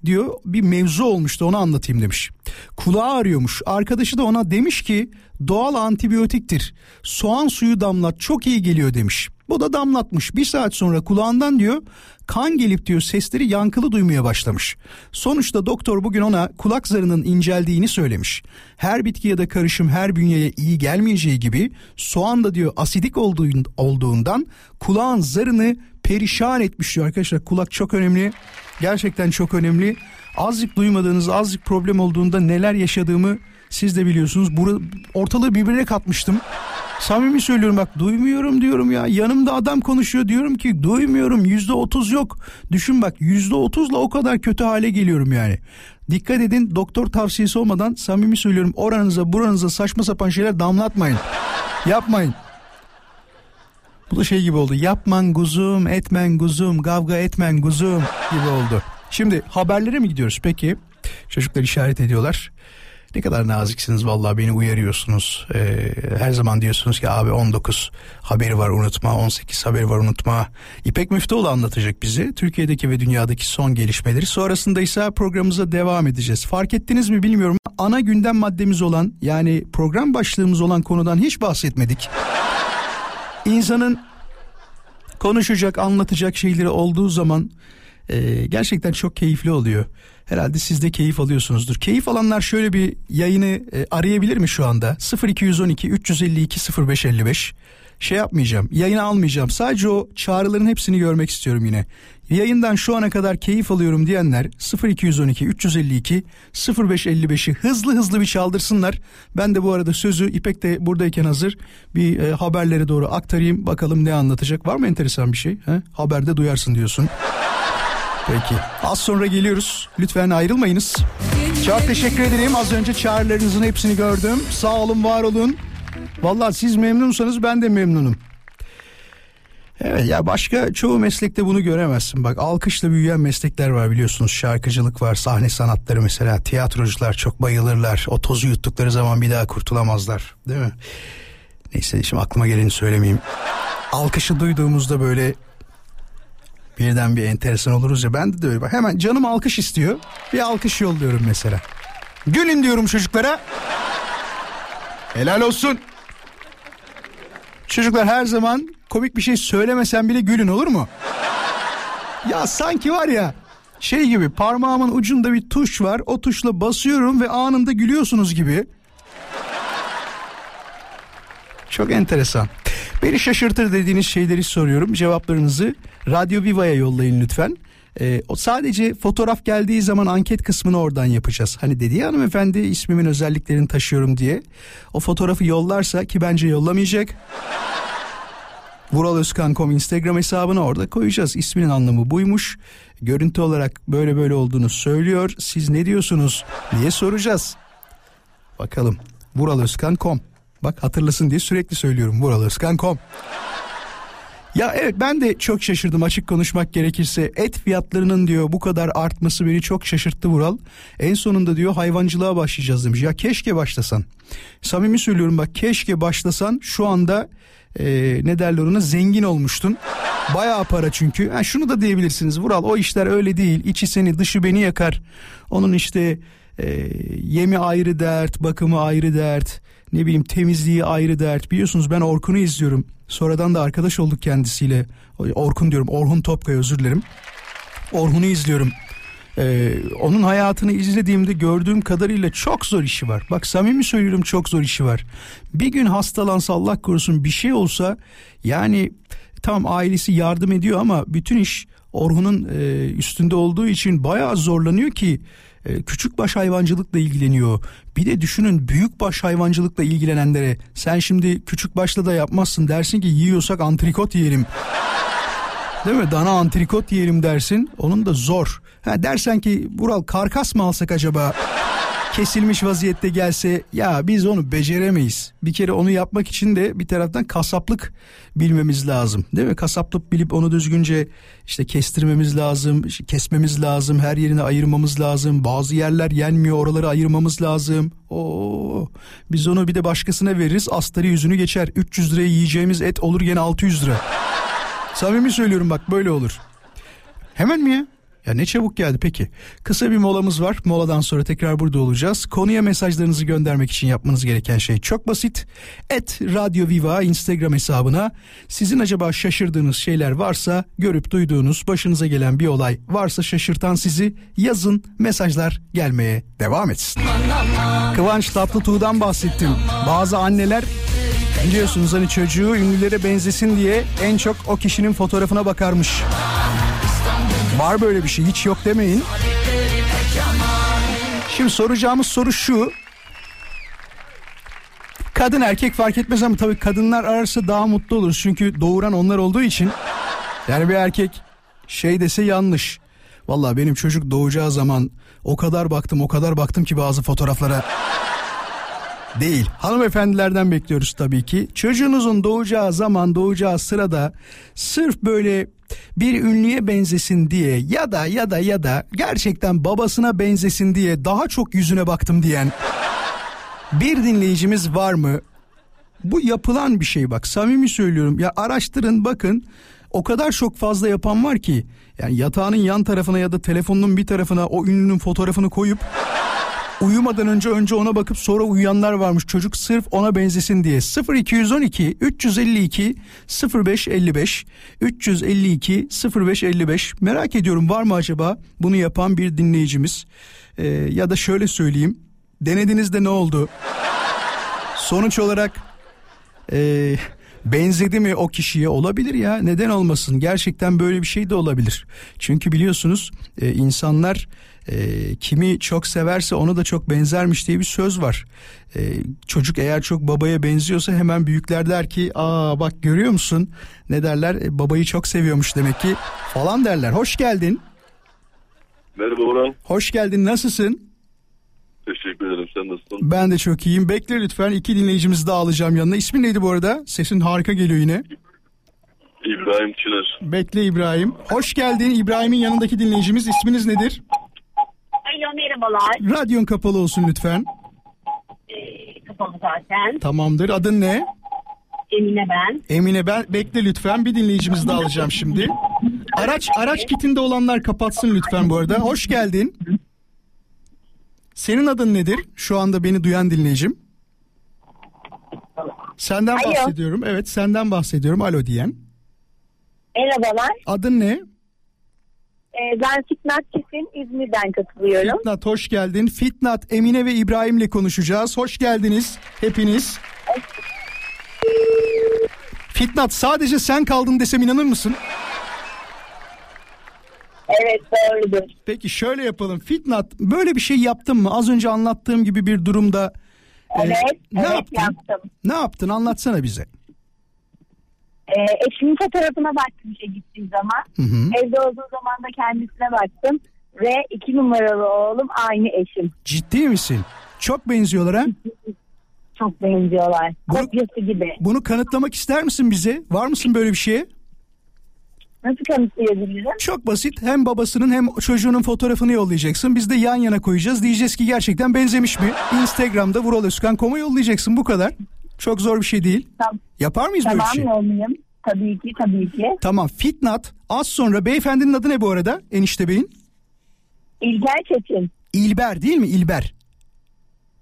diyor bir mevzu olmuştu onu anlatayım demiş. Kulağı ağrıyormuş. Arkadaşı da ona demiş ki doğal antibiyotiktir. Soğan suyu damlat çok iyi geliyor demiş. Bu da damlatmış. Bir saat sonra kulağından diyor kan gelip diyor sesleri yankılı duymaya başlamış. Sonuçta doktor bugün ona kulak zarının inceldiğini söylemiş. Her bitki ya da karışım her bünyeye iyi gelmeyeceği gibi soğan da diyor asidik olduğun, olduğundan kulağın zarını perişan etmiş diyor arkadaşlar. Kulak çok önemli. Gerçekten çok önemli. Azıcık duymadığınız, azıcık problem olduğunda neler yaşadığımı siz de biliyorsunuz. Bura, ortalığı birbirine katmıştım. Samimi söylüyorum bak duymuyorum diyorum ya. Yanımda adam konuşuyor diyorum ki duymuyorum yüzde otuz yok. Düşün bak yüzde otuzla o kadar kötü hale geliyorum yani. Dikkat edin doktor tavsiyesi olmadan samimi söylüyorum oranıza buranıza saçma sapan şeyler damlatmayın. Yapmayın. Bu da şey gibi oldu. Yapman kuzum, etmen kuzum, kavga etmen kuzum gibi oldu. Şimdi haberlere mi gidiyoruz peki? Çocuklar işaret ediyorlar. Ne kadar naziksiniz vallahi beni uyarıyorsunuz. Ee, her zaman diyorsunuz ki abi 19 haberi var unutma, 18 haberi var unutma. İpek Müftüoğlu anlatacak bize Türkiye'deki ve dünyadaki son gelişmeleri. Sonrasında ise programımıza devam edeceğiz. Fark ettiniz mi bilmiyorum. Ana gündem maddemiz olan yani program başlığımız olan konudan hiç bahsetmedik. İnsanın konuşacak, anlatacak şeyleri olduğu zaman e, gerçekten çok keyifli oluyor. Herhalde siz de keyif alıyorsunuzdur. Keyif alanlar şöyle bir yayını e, arayabilir mi şu anda? 0212 352 0555. Şey yapmayacağım. Yayını almayacağım. Sadece o çağrıların hepsini görmek istiyorum yine. Yayından şu ana kadar keyif alıyorum diyenler 0212 352 0555'i hızlı hızlı bir çaldırsınlar. Ben de bu arada sözü İpek de buradayken hazır bir e, haberlere doğru aktarayım. Bakalım ne anlatacak. Var mı enteresan bir şey? He? Haberde duyarsın diyorsun. Peki. Az sonra geliyoruz. Lütfen ayrılmayınız. Çok teşekkür ederim. Az önce çağrılarınızın hepsini gördüm. Sağ olun, var olun. Vallahi siz memnunsanız ben de memnunum. Evet ya başka çoğu meslekte bunu göremezsin. Bak alkışla büyüyen meslekler var biliyorsunuz. Şarkıcılık var, sahne sanatları mesela. Tiyatrocular çok bayılırlar. O tozu yuttukları zaman bir daha kurtulamazlar. Değil mi? Neyse şimdi aklıma geleni söylemeyeyim. Alkışı duyduğumuzda böyle birden bir enteresan oluruz ya. Ben de, öyle. Bak hemen canım alkış istiyor. Bir alkış yolluyorum mesela. Gülün diyorum çocuklara. Helal olsun. Çocuklar her zaman komik bir şey söylemesen bile gülün olur mu? Ya sanki var ya şey gibi parmağımın ucunda bir tuş var. O tuşla basıyorum ve anında gülüyorsunuz gibi. Çok enteresan. Beni şaşırtır dediğiniz şeyleri soruyorum. Cevaplarınızı Radyo Viva'ya yollayın lütfen. Ee, o sadece fotoğraf geldiği zaman anket kısmını oradan yapacağız. Hani dedi ya hanımefendi ismimin özelliklerini taşıyorum diye. O fotoğrafı yollarsa ki bence yollamayacak. Vuralözkan.com Instagram hesabını orada koyacağız. İsminin anlamı buymuş. Görüntü olarak böyle böyle olduğunu söylüyor. Siz ne diyorsunuz diye soracağız. Bakalım. Vuralözkan.com Bak hatırlasın diye sürekli söylüyorum. Vuralözkan.com ya evet ben de çok şaşırdım açık konuşmak gerekirse. Et fiyatlarının diyor bu kadar artması beni çok şaşırttı Vural. En sonunda diyor hayvancılığa başlayacağız demiş. Ya keşke başlasan. Samimi söylüyorum bak keşke başlasan şu anda e, ne derler ona zengin olmuştun. Bayağı para çünkü. Ha, şunu da diyebilirsiniz Vural o işler öyle değil. İçi seni dışı beni yakar. Onun işte e, yemi ayrı dert, bakımı ayrı dert. Ne bileyim temizliği ayrı dert. Biliyorsunuz ben Orkun'u izliyorum. Sonradan da arkadaş olduk kendisiyle. Orkun diyorum Orhun Topkay özür dilerim. Orhun'u izliyorum. Ee, onun hayatını izlediğimde gördüğüm kadarıyla çok zor işi var. Bak samimi söylüyorum çok zor işi var. Bir gün hastalansa Allah korusun bir şey olsa yani tam ailesi yardım ediyor ama bütün iş Orhun'un e, üstünde olduğu için bayağı zorlanıyor ki e, küçük baş hayvancılıkla ilgileniyor. Bir de düşünün büyük baş hayvancılıkla ilgilenenlere sen şimdi küçük başla da yapmazsın dersin ki yiyorsak antrikot yiyelim. Değil mi? Dana antrikot yiyelim dersin. Onun da zor. Ha dersen ki Bural karkas mı alsak acaba? Kesilmiş vaziyette gelse ya biz onu beceremeyiz. Bir kere onu yapmak için de bir taraftan kasaplık bilmemiz lazım. Değil mi? Kasaplık bilip onu düzgünce işte kestirmemiz lazım, işte kesmemiz lazım, her yerini ayırmamız lazım. Bazı yerler yenmiyor, oraları ayırmamız lazım. Oo, biz onu bir de başkasına veririz, astarı yüzünü geçer. 300 liraya yiyeceğimiz et olur gene 600 lira. Samimi söylüyorum bak böyle olur. Hemen mi ya? Ya ne çabuk geldi peki. Kısa bir molamız var. Moladan sonra tekrar burada olacağız. Konuya mesajlarınızı göndermek için yapmanız gereken şey çok basit. Et Radio Viva Instagram hesabına sizin acaba şaşırdığınız şeyler varsa görüp duyduğunuz başınıza gelen bir olay varsa şaşırtan sizi yazın mesajlar gelmeye devam etsin. Kıvanç Tatlıtuğ'dan bahsettim. Bazı anneler biliyorsunuz hani çocuğu ünlülere benzesin diye en çok o kişinin fotoğrafına bakarmış. Var böyle bir şey hiç yok demeyin. Şimdi soracağımız soru şu. Kadın erkek fark etmez ama tabii kadınlar ararsa daha mutlu oluruz. Çünkü doğuran onlar olduğu için. Yani bir erkek şey dese yanlış. Vallahi benim çocuk doğacağı zaman o kadar baktım o kadar baktım ki bazı fotoğraflara. Değil. Hanımefendilerden bekliyoruz tabii ki. Çocuğunuzun doğacağı zaman doğacağı sırada sırf böyle bir ünlüye benzesin diye ya da ya da ya da gerçekten babasına benzesin diye daha çok yüzüne baktım diyen bir dinleyicimiz var mı? Bu yapılan bir şey bak samimi söylüyorum ya araştırın bakın o kadar çok fazla yapan var ki yani yatağının yan tarafına ya da telefonunun bir tarafına o ünlünün fotoğrafını koyup uyumadan önce önce ona bakıp sonra uyuyanlar varmış. Çocuk sırf ona benzesin diye. 0212 352 0555 352 0555 merak ediyorum var mı acaba bunu yapan bir dinleyicimiz? Ee, ya da şöyle söyleyeyim. Denediniz de ne oldu? Sonuç olarak e, benzedi mi o kişiye? Olabilir ya. Neden olmasın? Gerçekten böyle bir şey de olabilir. Çünkü biliyorsunuz e, insanlar e, kimi çok severse ona da çok benzermiş diye bir söz var e, çocuk eğer çok babaya benziyorsa hemen büyükler der ki aa bak görüyor musun ne derler E, babayı çok seviyormuş demek ki falan derler hoş geldin Merhaba Orhan. hoş geldin nasılsın Teşekkür ederim. Sen nasılsın? ben de çok iyiyim bekle lütfen iki dinleyicimizi daha alacağım yanına ismin neydi bu arada sesin harika geliyor yine İbrahim Çınar. Bekle İbrahim. Hoş geldin İbrahim'in yanındaki dinleyicimiz. İsminiz nedir? Merhabalar. Radyon kapalı olsun lütfen. Ee, kapalı zaten. Tamamdır. Adın ne? Emine ben. Emine ben bekle lütfen. Bir dinleyicimizi daha alacağım şimdi. Araç araç kitinde olanlar kapatsın lütfen bu arada. Hoş geldin. Senin adın nedir? Şu anda beni duyan dinleyicim. Senden Alo. bahsediyorum. Evet senden bahsediyorum. Alo diyen. Merhabalar. Adın ne? Ee, ben Fitnat Çift'in İzmir'den katılıyorum. Fitnat hoş geldin. Fitnat, Emine ve İbrahim'le konuşacağız. Hoş geldiniz hepiniz. Fitnat sadece sen kaldın desem inanır mısın? Evet doğrudur. Peki şöyle yapalım. Fitnat böyle bir şey yaptın mı? Az önce anlattığım gibi bir durumda. e, Evet, ne evet yaptın? yaptım. Ne yaptın? Anlatsana bize. Ee, eşimin fotoğrafına baktım işe gittiğim zaman. Hı hı. Evde olduğu zaman da kendisine baktım. Ve iki numaralı oğlum aynı eşim. Ciddi misin? Çok benziyorlar ha? Çok benziyorlar. Bunu- Kopyası gibi. Bunu kanıtlamak ister misin bize? Var mısın böyle bir şeye? Nasıl kanıtlayabilirim? Çok basit. Hem babasının hem çocuğunun fotoğrafını yollayacaksın. Biz de yan yana koyacağız. Diyeceğiz ki gerçekten benzemiş mi? Instagram'da Vural Özkan.com'a yollayacaksın. Bu kadar. Çok zor bir şey değil. Tamam. Yapar mıyız Tamam böyle bir şey? yollayayım. Tabii ki tabii ki. Tamam Fitnat az sonra beyefendinin adı ne bu arada enişte beyin? İlker Çetin. İlber değil mi İlber?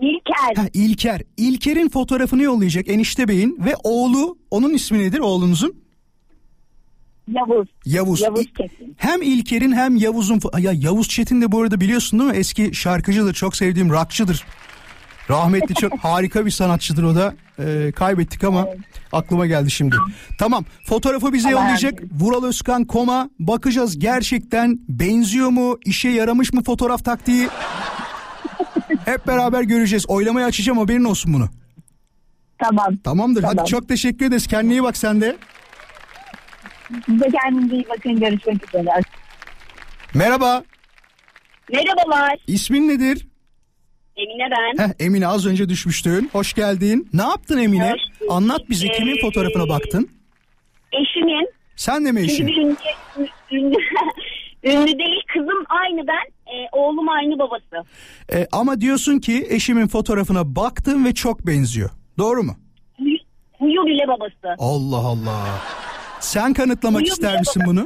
İlker. Ha, İlker. İlker'in fotoğrafını yollayacak enişte beyin ve oğlu onun ismi nedir oğlunuzun? Yavuz. Yavuz. Yavuz Çetin. Hem İlker'in hem Yavuz'un ya Yavuz Çetin de bu arada biliyorsun değil mi? Eski şarkıcıdır. Çok sevdiğim rockçıdır. Rahmetli çok [laughs] harika bir sanatçıdır o da. Ee, kaybettik ama aklıma geldi şimdi. Tamam. Fotoğrafı bize yollayacak. Vural Özkan koma. Bakacağız gerçekten benziyor mu? işe yaramış mı fotoğraf taktiği? [laughs] Hep beraber göreceğiz. Oylamayı açacağım haberin olsun bunu. Tamam. Tamamdır. Tamam. Hadi çok teşekkür ederiz. Kendine iyi bak sen de. Siz de kendinize iyi bakın. Görüşmek üzere. Merhaba. Merhabalar. İsmin nedir? Emine ben. Heh, Emine az önce düşmüştün. Hoş geldin. Ne yaptın Emine? Hoş bulduk. Anlat bize kimin Ee, fotoğrafına baktın? Eşimin. Sen de mi Çünkü eşin? ünlü, ünlü, [laughs] ünlü değil. Kızım aynı ben. e, oğlum aynı babası. Ee, ama diyorsun ki eşimin fotoğrafına baktın ve çok benziyor. Doğru mu? Huyu, huyu bile babası. Allah Allah. Sen kanıtlamak Huyu ister bile misin babası. bunu?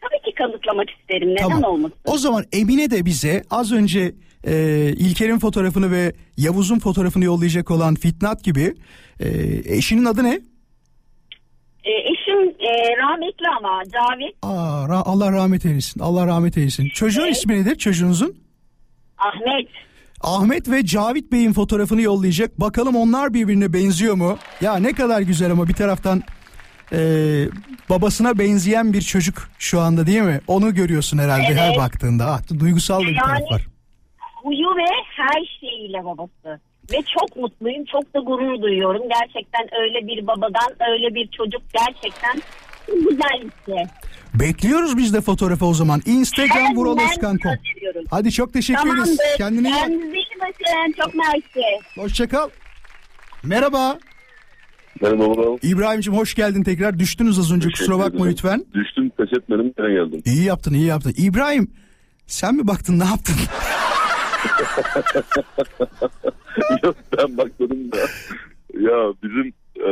Tabii ki kanıtlamak isterim. Neden olmasın? O zaman Emine de bize az önce e, İlker'in fotoğrafını ve Yavuz'un fotoğrafını yollayacak olan Fitnat gibi e, eşinin adı ne? E, eşim e, rahmetli ama Cavit Aa, ra- Allah rahmet eylesin. Allah rahmet eylesin. Çocuğun ismi nedir çocuğunuzun? Ahmet. Ahmet ve Cavit Bey'in fotoğrafını yollayacak. Bakalım onlar birbirine benziyor mu? Ya ne kadar güzel ama bir taraftan e, babasına benzeyen bir çocuk şu anda değil mi? Onu görüyorsun herhalde Evet. her baktığında. Ah, duygusal da bir taraf Yani- var. Huyu ve her şeyiyle babası. Ve çok mutluyum. Çok da gurur duyuyorum. Gerçekten öyle bir babadan öyle bir çocuk gerçekten güzel şey. Bekliyoruz biz de fotoğrafı o zaman. Instagram Hemen Vural Özkan.com. gönderiyorum. Hadi çok teşekkür ederiz. Tamamdır. Kendine iyi bak. Kendinize iyi bakın. Çok mersi. Hoşçakal. Merhaba. Merhaba Vural. İbrahim'cim hoş geldin tekrar. Düştünüz az önce kusura bakma ederim. lütfen. Düştüm pes etmedim gene geldim. İyi yaptın iyi yaptın. İbrahim sen mi baktın ne yaptın? [laughs] Yok ben bakmadım da. Ya bizim e,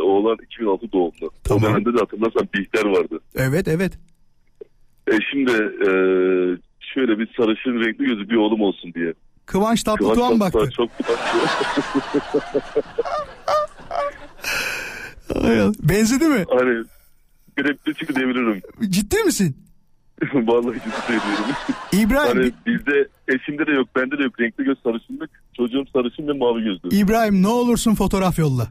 oğlan 2006 doğumlu. Tamam. O dönemde de hatırlarsan Bihter vardı. evet evet. Eşim de e, şöyle bir sarışın renkli gözü bir oğlum olsun diye. Kıvanç Kıvanç Tatlıtuğan baktı. Çok. Benzedi mi? hani bir replik diyebilirim. Ciddi misin? [laughs] Vallahi ciddi söylüyorum. İbrahim, hani bizde eşimde de yok bende de yok renkli göz sarışınlık. Çocuğum sarışın ve mavi gözlü. İbrahim ne olursun fotoğraf yolla.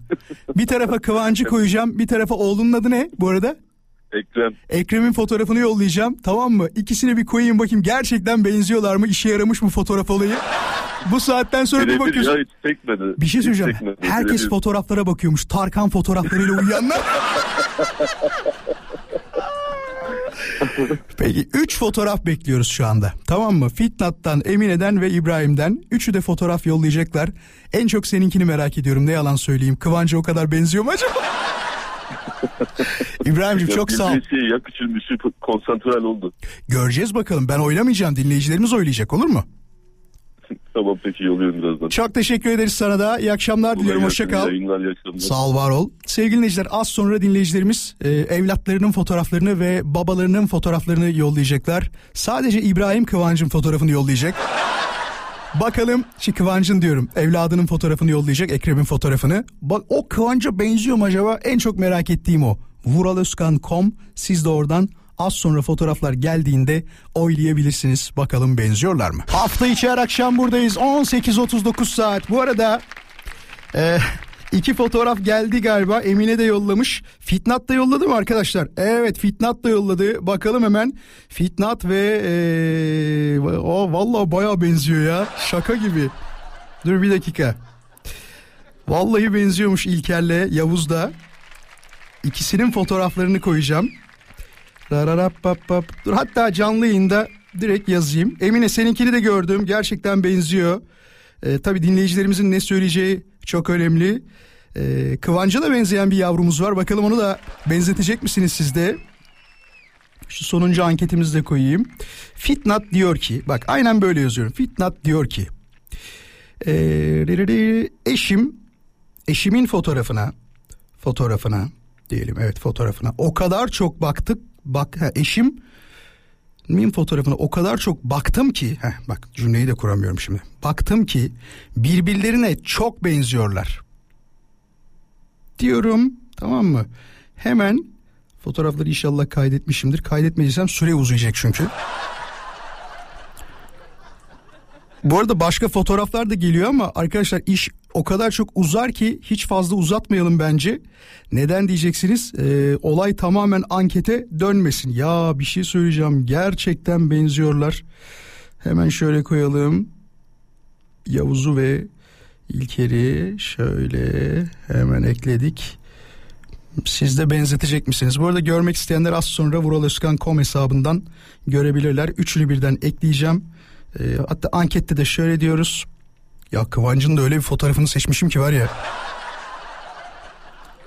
Bir tarafa Kıvancı koyacağım, bir tarafa oğlunun adı ne bu arada? Ekrem. Ekrem'in fotoğrafını yollayacağım tamam mı? İkisini bir koyayım bakayım gerçekten benziyorlar mı? İşe yaramış mı fotoğraf olayı? Bu saatten sonra bir Birebir bakıyorsun. ya hiç sekmedi. Bir şey söyleyeceğim. Herkes Birebir. fotoğraflara bakıyormuş. Tarkan fotoğraflarıyla uyuyanlar. [laughs] [laughs] Peki 3 fotoğraf bekliyoruz şu anda. Tamam mı? Fitnat'tan, Emine'den ve İbrahim'den. Üçü de fotoğraf yollayacaklar. En çok seninkini merak ediyorum. Ne yalan söyleyeyim. Kıvancı o kadar benziyor mu acaba? [laughs] İbrahim'cim çok sağ ol. ya küçülmüşü konsantrel oldu. Göreceğiz bakalım. Ben oylamayacağım. Dinleyicilerimiz oylayacak olur mu? Tamam peki yolluyorum birazdan. Çok teşekkür ederiz sana da. İyi akşamlar diliyorum. Kolay Hoşça gelsin, kal. iyi Yayınlar, iyi akşamlar. Sağ ol var ol. Sevgili dinleyiciler az sonra dinleyicilerimiz e, evlatlarının fotoğraflarını ve babalarının fotoğraflarını yollayacaklar. Sadece İbrahim Kıvancın fotoğrafını yollayacak. Bakalım şu Kıvancın diyorum evladının fotoğrafını yollayacak Ekrem'in fotoğrafını. Bak o Kıvanç'a benziyor mu acaba? En çok merak ettiğim o. Vuraloskan.com siz de oradan az sonra fotoğraflar geldiğinde oylayabilirsiniz. Bakalım benziyorlar mı? Hafta içi her akşam buradayız 18.39 saat. Bu arada ee, iki fotoğraf geldi galiba. Emine de yollamış. Fitnat da yolladı mı arkadaşlar? Evet Fitnat da yolladı. Bakalım hemen. Fitnat ve ee, o vallahi bayağı benziyor ya. Şaka gibi. Dur bir dakika. Vallahi benziyormuş İlker'le Yavuz da. İkisinin fotoğraflarını koyacağım. Dur hatta canlı yayında direkt yazayım. Emine seninkini de gördüm. Gerçekten benziyor. Ee, tabii dinleyicilerimizin ne söyleyeceği çok önemli. Ee, Kıvanç'a da benzeyen bir yavrumuz var. Bakalım onu da benzetecek misiniz siz de? Şu sonuncu anketimizi de koyayım. Fitnat diyor ki, bak aynen böyle yazıyorum. Fitnat diyor ki, ee, eşim eşimin fotoğrafına fotoğrafına diyelim evet fotoğrafına o kadar çok baktık bak ha, eşim min fotoğrafına o kadar çok baktım ki heh, bak cümleyi de kuramıyorum şimdi. Baktım ki birbirlerine çok benziyorlar. Diyorum tamam mı? Hemen fotoğrafları inşallah kaydetmişimdir. Kaydetmediysem süre uzayacak çünkü. Bu arada başka fotoğraflar da geliyor ama arkadaşlar iş o kadar çok uzar ki hiç fazla uzatmayalım bence. Neden diyeceksiniz? Ee, olay tamamen ankete dönmesin. Ya bir şey söyleyeceğim. Gerçekten benziyorlar. Hemen şöyle koyalım. Yavuz'u ve İlker'i şöyle hemen ekledik. Siz de benzetecek misiniz? Bu arada görmek isteyenler az sonra vuraloskan.com hesabından görebilirler. Üçünü birden ekleyeceğim. E, hatta ankette de şöyle diyoruz. Ya Kıvancı'nın da öyle bir fotoğrafını seçmişim ki var ya.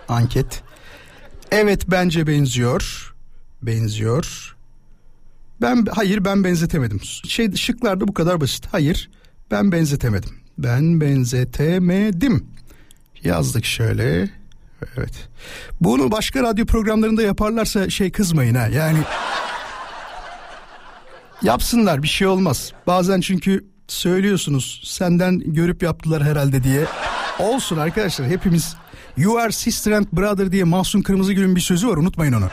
Anket. Evet bence benziyor. Benziyor. Ben hayır ben benzetemedim. Şey şıklarda bu kadar basit. Hayır ben benzetemedim. Ben benzetemedim. Yazdık şöyle. Evet. Bunu başka radyo programlarında yaparlarsa şey kızmayın ha. Yani yapsınlar bir şey olmaz. Bazen çünkü söylüyorsunuz senden görüp yaptılar herhalde diye. Olsun arkadaşlar hepimiz You are sister and brother diye Mahsun Kırmızıgül'ün bir sözü var unutmayın onu.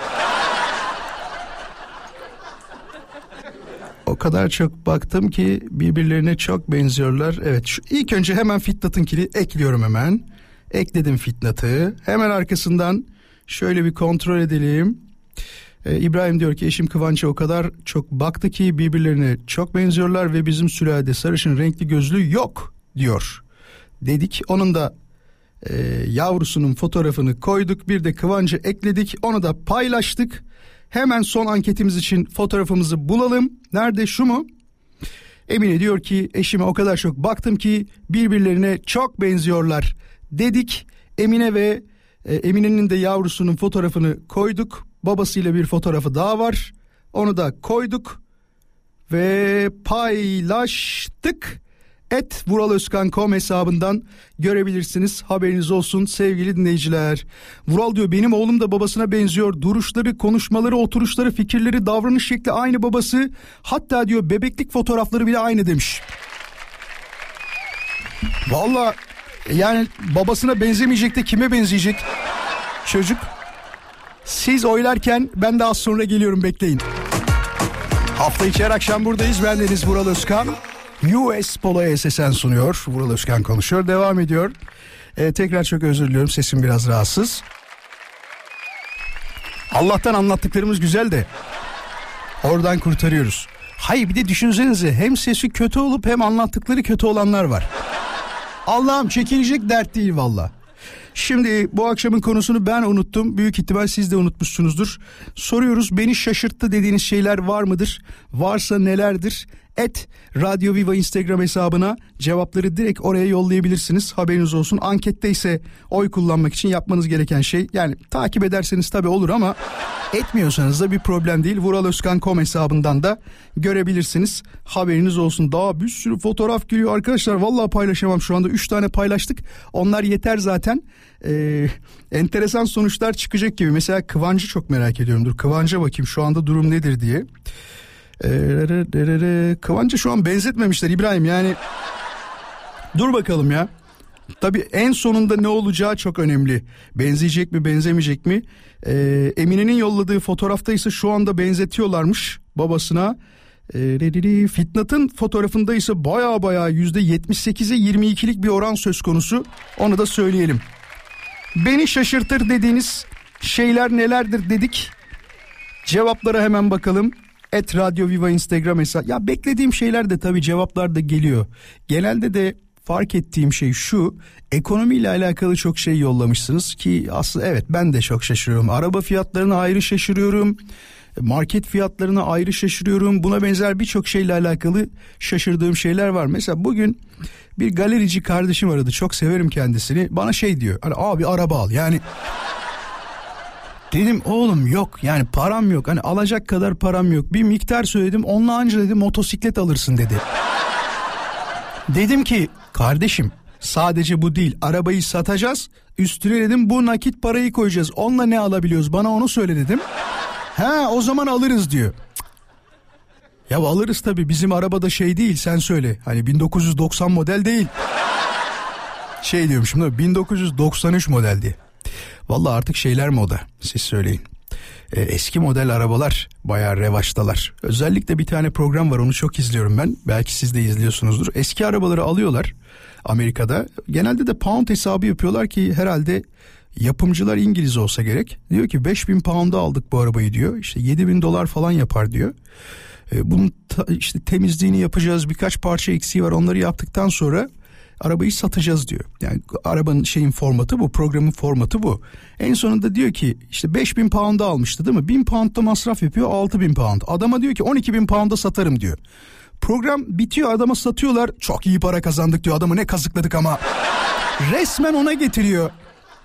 O kadar çok baktım ki birbirlerine çok benziyorlar. Evet şu ilk önce hemen Fitnat'ınkini ekliyorum hemen. Ekledim Fitnat'ı. Hemen arkasından şöyle bir kontrol edelim. Ee, İbrahim diyor ki eşim Kıvanç'a o kadar çok baktı ki birbirlerine çok benziyorlar ve bizim sülalede sarışın renkli gözlü yok diyor. Dedik onun da e, yavrusunun fotoğrafını koyduk bir de Kıvanç'ı ekledik onu da paylaştık. Hemen son anketimiz için fotoğrafımızı bulalım. Nerede şu mu? Emine diyor ki eşime o kadar çok baktım ki birbirlerine çok benziyorlar dedik. Emine ve e, Emine'nin de yavrusunun fotoğrafını koyduk. Babasıyla bir fotoğrafı daha var. Onu da koyduk ve paylaştık. Et vuraloskan.com hesabından görebilirsiniz. Haberiniz olsun sevgili dinleyiciler. Vural diyor benim oğlum da babasına benziyor. Duruşları, konuşmaları, oturuşları, fikirleri, davranış şekli aynı babası. Hatta diyor bebeklik fotoğrafları bile aynı demiş. Valla yani babasına benzemeyecek de kime benzeyecek çocuk? Siz oylarken ben de az sonra geliyorum bekleyin. Hafta içi her akşam buradayız. Ben Deniz Vural Özkan. US Polo SSN sunuyor. Vural Özkan konuşuyor. Devam ediyor. Ee, tekrar çok özür diliyorum. Sesim biraz rahatsız. Allah'tan anlattıklarımız güzel de oradan kurtarıyoruz. Hayır bir de düşünsenize hem sesi kötü olup hem anlattıkları kötü olanlar var. Allah'ım çekilecek dert değil valla. Şimdi bu akşamın konusunu ben unuttum. Büyük ihtimal siz de unutmuşsunuzdur. Soruyoruz beni şaşırttı dediğiniz şeyler var mıdır? Varsa nelerdir? Et Radyo Viva Instagram hesabına cevapları direkt oraya yollayabilirsiniz. Haberiniz olsun. Ankette ise oy kullanmak için yapmanız gereken şey yani takip ederseniz tabi olur ama etmiyorsanız da bir problem değil. Vuraloskan.com hesabından da görebilirsiniz. Haberiniz olsun. Daha bir sürü fotoğraf geliyor arkadaşlar. Vallahi paylaşamam şu anda. 3 tane paylaştık. Onlar yeter zaten. Ee, enteresan sonuçlar çıkacak gibi. Mesela Kıvancı çok merak ediyorum. Dur Kıvanç'a bakayım şu anda durum nedir diye. Ee, Kıvanç'a şu an benzetmemişler İbrahim yani. Dur bakalım ya. Tabii en sonunda ne olacağı çok önemli. Benzeyecek mi benzemeyecek mi? Ee, Emine'nin yolladığı fotoğrafta ise şu anda benzetiyorlarmış babasına. Ee, Fitnat'ın fotoğrafında ise baya baya yüzde 78'e 22'lik bir oran söz konusu. Onu da söyleyelim. Beni şaşırtır dediğiniz şeyler nelerdir dedik. Cevaplara hemen bakalım. Et Radyo Viva Instagram hesabı. Ya beklediğim şeyler de tabii cevaplar da geliyor. Genelde de fark ettiğim şey şu. Ekonomiyle alakalı çok şey yollamışsınız ki aslında evet ben de çok şaşırıyorum. Araba fiyatlarına ayrı şaşırıyorum. Market fiyatlarına ayrı şaşırıyorum. Buna benzer birçok şeyle alakalı şaşırdığım şeyler var. Mesela bugün bir galerici kardeşim aradı. Çok severim kendisini. Bana şey diyor. Hani abi araba al. Yani Dedim oğlum yok yani param yok hani alacak kadar param yok. Bir miktar söyledim onunla anca dedi motosiklet alırsın dedi. Dedim ki kardeşim Sadece bu değil. Arabayı satacağız. Üstüne dedim bu nakit parayı koyacağız. Onunla ne alabiliyoruz? Bana onu söyle dedim. Ha o zaman alırız diyor. Ya alırız tabii bizim arabada şey değil sen söyle. Hani 1990 model değil. Şey diyormuşum da 1993 model diye. Vallahi artık şeyler moda siz söyleyin. E, eski model arabalar bayağı revaçtalar. Özellikle bir tane program var onu çok izliyorum ben. Belki siz de izliyorsunuzdur. Eski arabaları alıyorlar Amerika'da. Genelde de pound hesabı yapıyorlar ki herhalde yapımcılar İngiliz olsa gerek. Diyor ki 5000 pound'a aldık bu arabayı diyor. İşte 7000 dolar falan yapar diyor. E, bunun ta- işte temizliğini yapacağız birkaç parça eksiği var onları yaptıktan sonra arabayı satacağız diyor. Yani arabanın şeyin formatı bu programın formatı bu. En sonunda diyor ki işte 5000 pound'a almıştı değil mi? 1000 pound'da masraf yapıyor 6000 pound. Adama diyor ki 12000 pound'a satarım diyor. Program bitiyor adama satıyorlar çok iyi para kazandık diyor adamı ne kazıkladık ama. Resmen ona getiriyor.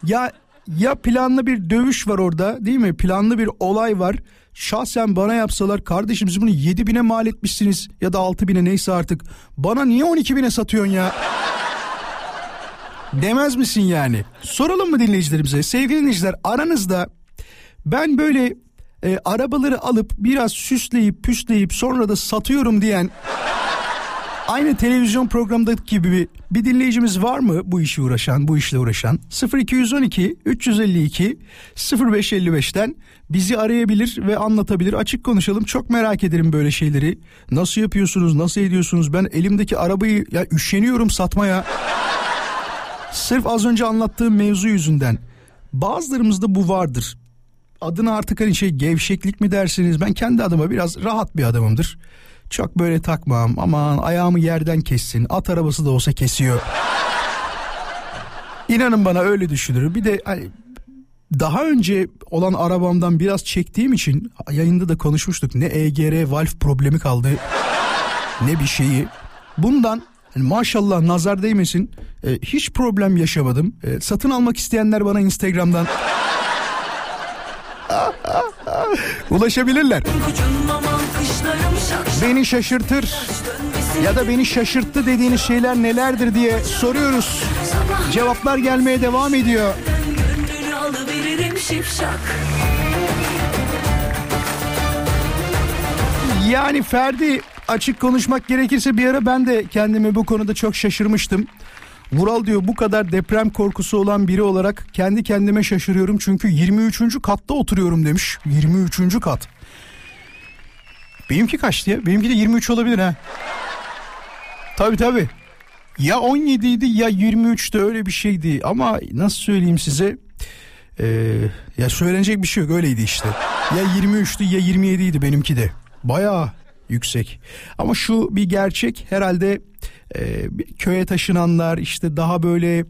Ya ya planlı bir dövüş var orada değil mi? Planlı bir olay var. Şahsen bana yapsalar kardeşim siz bunu 7 bine mal etmişsiniz ya da 6 bine neyse artık. Bana niye 12 bine satıyorsun ya? Demez misin yani? Soralım mı dinleyicilerimize? Sevgili dinleyiciler aranızda ben böyle e, arabaları alıp biraz süsleyip püsleyip sonra da satıyorum diyen aynı televizyon programındaki gibi bir, bir dinleyicimiz var mı bu işi uğraşan, bu işle uğraşan? 0212 352 0555'ten bizi arayabilir ve anlatabilir. Açık konuşalım. Çok merak ederim böyle şeyleri. Nasıl yapıyorsunuz, nasıl ediyorsunuz? Ben elimdeki arabayı ya üşeniyorum satmaya. Sırf az önce anlattığım mevzu yüzünden. Bazılarımızda bu vardır. Adına artık hani şey gevşeklik mi dersiniz? Ben kendi adıma biraz rahat bir adamımdır. Çok böyle takmam aman ayağımı yerden kessin. At arabası da olsa kesiyor. İnanın bana öyle düşünürüm. Bir de hani daha önce olan arabamdan biraz çektiğim için yayında da konuşmuştuk. Ne EGR valve problemi kaldı ne bir şeyi. Bundan hani maşallah nazar değmesin e, hiç problem yaşamadım. E, satın almak isteyenler bana Instagram'dan [laughs] ulaşabilirler. Beni şaşırtır ya da beni şaşırttı dediğiniz şeyler nelerdir diye soruyoruz. Cevaplar gelmeye devam ediyor. Yani Ferdi açık konuşmak gerekirse bir ara ben de kendimi bu konuda çok şaşırmıştım. Vural diyor bu kadar deprem korkusu olan biri olarak kendi kendime şaşırıyorum çünkü 23. katta oturuyorum demiş. 23. kat. Benimki kaç diye? Benimki de 23 olabilir ha. Tabii tabii. Ya 17 idi ya 23'te öyle bir şeydi ama nasıl söyleyeyim size? Ee, ya söylenecek bir şey yok öyleydi işte. Ya 23'tü ya 27 idi benimki de. Bayağı yüksek. Ama şu bir gerçek herhalde e, köye taşınanlar işte daha böyle e,